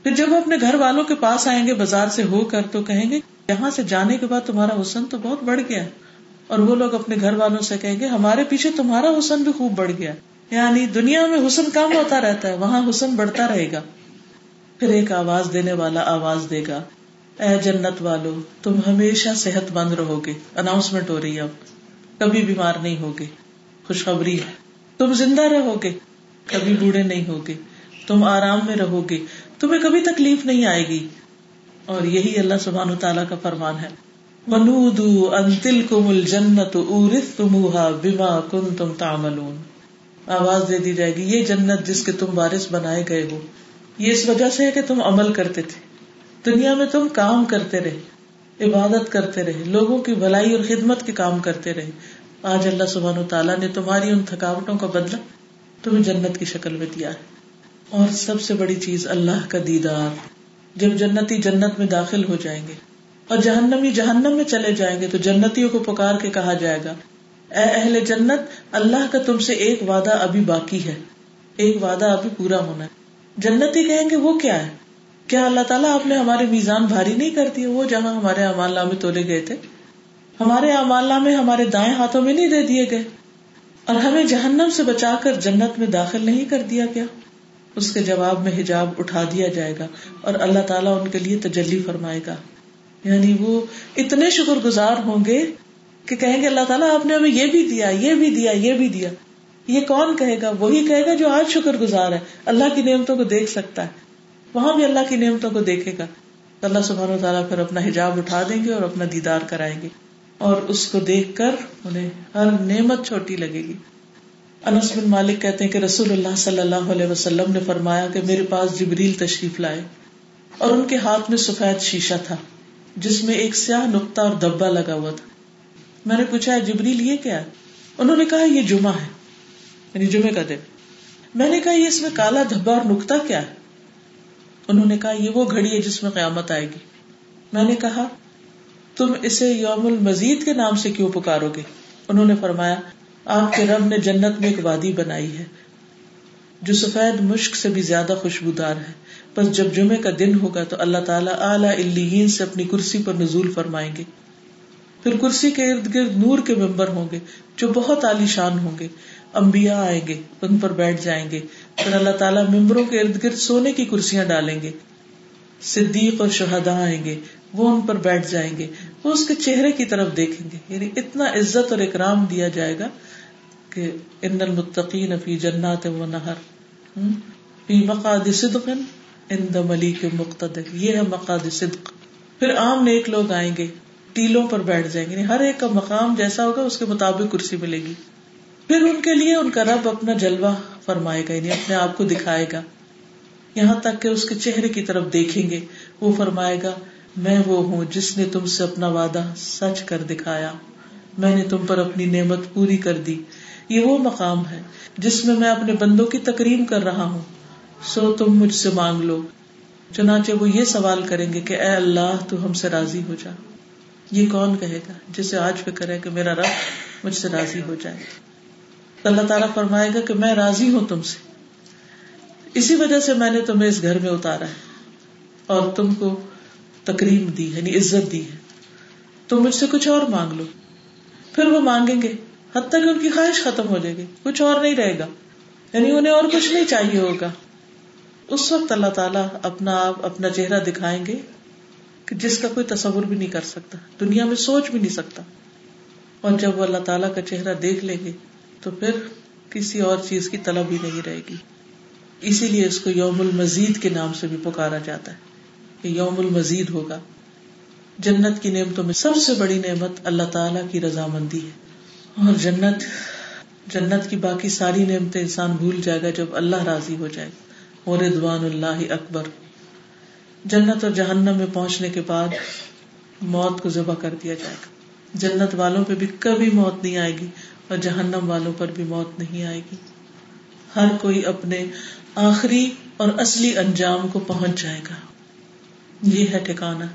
پھر جب وہ اپنے گھر والوں کے پاس آئیں گے بازار سے ہو کر تو کہیں گے، یہاں سے جانے کے بعد تمہارا حسن تو بہت بڑھ گیا۔ اور وہ لوگ اپنے گھر والوں سے کہیں گے، ہمارے پیچھے تمہارا حسن بھی خوب بڑھ گیا۔ یعنی دنیا میں حسن کم ہوتا رہتا ہے، وہاں حسن بڑھتا رہے گا۔ پھر ایک آواز دینے والا آواز دے گا، اے جنت والو، تم ہمیشہ صحت مند رہو گے۔ اناؤنسمنٹ ہو رہی ہے اب۔ کبھی بیمار نہیں ہوگے، خوشخبری ہے۔ تم زندہ رہو گے کبھی بوڑھے نہیں ہوگے۔ تم آرام میں رہو گے تمہیں کبھی تکلیف نہیں آئے گی۔ اور یہی اللہ سبحان تعالیٰ کا فرمان ہے۔ منود انتل کو مل جنت ارف تمہا بیما کن تم تاملون آواز دے دی جائے گی، یہ جنت جس کے تم بارش بنائے گئے ہو۔ یہ اس وجہ سے ہے کہ تم عمل کرتے تھے۔ دنیا میں تم کام کرتے رہے۔ عبادت کرتے رہے، لوگوں کی بھلائی اور خدمت کے کام کرتے رہے۔ آج اللہ سبحان تعالیٰ نے تمہاری ان تھکاوٹوں کا بدلا تمہیں جنت کی شکل میں دیا ہے۔ اور سب سے بڑی چیز اللہ کا دیدار، جب جنتی جنت میں داخل ہو جائیں گے اور جہنمی جہنم میں چلے جائیں گے تو جنتیوں کو پکار کے کہا جائے گا، اے اہل جنت، اللہ کا تم سے ایک وعدہ ابھی باقی ہے۔ ایک وعدہ ابھی پورا ہونا ہے۔ جنتی کہیں گے، وہ کیا ہے؟ کیا اللہ تعالیٰ آپ نے ہمارے میزان بھاری نہیں کر دیے؟ وہ جہاں ہمارے امال نامے تولے گئے تھے۔ ہمارے امالہ میں ہمارے دائیں ہاتھوں میں نہیں دے دیے گئے۔ اور ہمیں جہنم سے بچا کر جنت میں داخل نہیں کر دیا گیا۔ اس کے جواب میں حجاب اٹھا دیا جائے گا اور اللہ تعالیٰ ان کے لیے تجلی فرمائے گا۔ یعنی وہ اتنے شکر گزار ہوں گے کہ کہیں گے اللہ تعالیٰ آپ نے ہمیں یہ بھی دیا، یہ بھی دیا، یہ بھی دیا۔ یہ کون کہے گا؟ وہی کہے گا جو آج شکر گزار ہے۔ اللہ کی نعمتوں کو دیکھ سکتا ہے۔ وہاں بھی اللہ کی نعمتوں کو دیکھے گا۔ اللہ سبحانہ تعالیٰ پھر اپنا حجاب اٹھا دیں گے اور اپنا دیدار کرائیں گے۔ اور اس کو دیکھ کر انہیں ہر نعمت چھوٹی لگے گی۔ انس بن مالک کہتے ہیں کہ رسول اللہ صلی اللہ علیہ وسلم نے فرمایا کہ میرے پاس جبریل تشریف لائے۔ اور ان کے ہاتھ میں سفید شیشہ تھا، جس میں ایک سیاہ نقطہ اور دبا لگا ہوا تھا۔ میں نے پوچھا جبریل، یہ کیا انہوں نے کہا، یہ جمعہ ہے یعنی جمعے کا دن۔ میں نے کہا، یہ اس میں کالا دھبا اور نقطہ کیا ہے؟ انہوں نے کہا، یہ وہ گھڑی ہے جس میں قیامت آئے گی۔ میں نے کہا، تم اسے یوم المزید کے نام سے کیوں پکارو گے؟ انہوں نے فرمایا، آپ کے رب نے جنت میں ایک وادی بنائی ہے، جو سفید مشک سے بھی زیادہ خوشبودار ہے۔ بس جب جمعے کا دن ہوگا تو اللہ تعالیٰ اعلیٰ سے اپنی کرسی پر نزول فرمائیں گے۔ پھر کرسی کے ارد گرد نور کے ممبر ہوں گے، جو بہت عالی شان ہوں گے۔ امبیا آئیں گے، ان پر بیٹھ جائیں گے۔ پھر اللہ تعالیٰ ممبروں کے ارد گرد سونے کی کرسیاں ڈالیں گے۔ صدیق اور شہدا آئیں گے، وہ ان پر بیٹھ جائیں گے، وہ اس کے چہرے کی طرف دیکھیں گے۔ یعنی اتنا عزت اور اکرام دیا جائے گا کہ ان المتقین فی جنات و نہر فی مقاد صدق ان ملی کے مقتدر۔ یہ ہے مقاد صدق۔ پھر عام نیک لوگ آئیں گے، ٹیلوں پر بیٹھ جائیں گے۔ یعنی ہر ایک کا مقام جیسا ہوگا، اس کے مطابق کرسی ملے گی۔ پھر ان کے لیے ان کا رب اپنا جلوہ فرمائے گا یعنی اپنے آپ کو دکھائے گا۔ یہاں تک کہ اس کے چہرے کی طرف دیکھیں گے، وہ فرمائے گا، میں وہ ہوں جس نے تم سے اپنا وعدہ سچ کر دکھایا۔ میں نے تم پر اپنی نعمت پوری کر دی۔ یہ وہ مقام ہے جس میں میں اپنے بندوں کی تکریم کر رہا ہوں۔ سو تم مجھ سے مانگ لو۔ چنانچہ وہ یہ سوال کریں گے کہ، اے اللہ، تو ہم سے راضی ہو جا۔ یہ کون کہے گا؟ جسے آج فکر ہے کہ میرا رب مجھ سے راضی ہو جائے۔ اللہ تعالیٰ فرمائے گا کہ میں راضی ہوں تم سے۔ اسی وجہ سے میں نے تمہیں اس گھر میں اتارا ہے اور تم کو تکریم دی یعنی عزت دی ہے۔ تم مجھ سے کچھ اور مانگ لو۔ پھر وہ مانگیں گے، حتیٰ کہ ان کی خواہش ختم ہو جائے گی، کچھ اور نہیں رہے گا۔ یعنی انہیں اور کچھ نہیں چاہیے ہوگا۔ اس وقت اللہ تعالیٰ اپنا آپ اپنا چہرہ دکھائیں گے کہ جس کا کوئی تصور بھی نہیں کر سکتا، دنیا میں سوچ بھی نہیں سکتا۔ اور جب وہ اللہ تعالیٰ کا چہرہ دیکھ لیں گے تو پھر کسی اور چیز کی طلب ہی نہیں رہے گی۔ اسی لیے اس کو یوم المزید کے نام سے بھی پکارا جاتا ہے کہ یوم المزید ہوگا۔ جنت کی نعمتوں میں سب سے بڑی نعمت اللہ تعالیٰ کی رضامندی ہے۔ اور جنت جنت کی باقی ساری نعمتیں انسان بھول جائے گا جب اللہ راضی ہو جائے۔ گا اور رضوان اللہ اکبر۔ جنت اور جہنم میں پہنچنے کے بعد موت کو ذبح کر دیا جائے گا۔ جنت والوں پہ بھی کبھی موت نہیں آئے گی اور جہنم والوں پر بھی موت نہیں آئے گی۔ ہر کوئی اپنے آخری اور اصلی انجام کو پہنچ جائے گا۔ یہ ہے ٹھکانا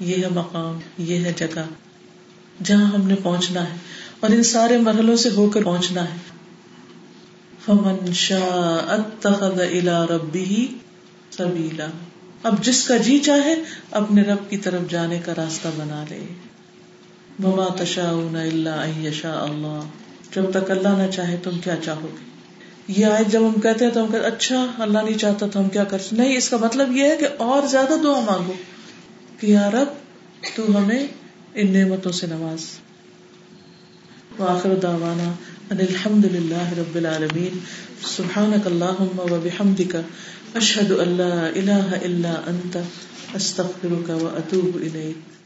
یہ ہے مقام، یہ ہے جگہ جہاں ہم نے پہنچنا ہے اور ان سارے مرحلوں سے ہو کر پہنچنا ہے۔ فمن شاء اتخذ الى ربه سبیلا۔ اب جس کا جی چاہے اپنے رب کی طرف جانے کا راستہ بنا لے۔ مما تشا اللہ اللہ جب تک اللہ نہ چاہے تم کیا چاہو گے؟ یہ آئے جب ہم کہتے ہیں تو ہم کہتے اچھا اللہ نہیں چاہتا تو ہم کیا کر سکتے نہیں، اس کا مطلب یہ ہے کہ اور زیادہ دعا مانگو کہ یا رب، تو ہمیں ان نعمتوں سے نواز۔ واخر دعوانا ان الحمد للہ رب العالمین۔ سبحانک اللہم و بحمدک۔ اشہد اللہ الہ الا انت۔ استغفرک و اتوب الیک۔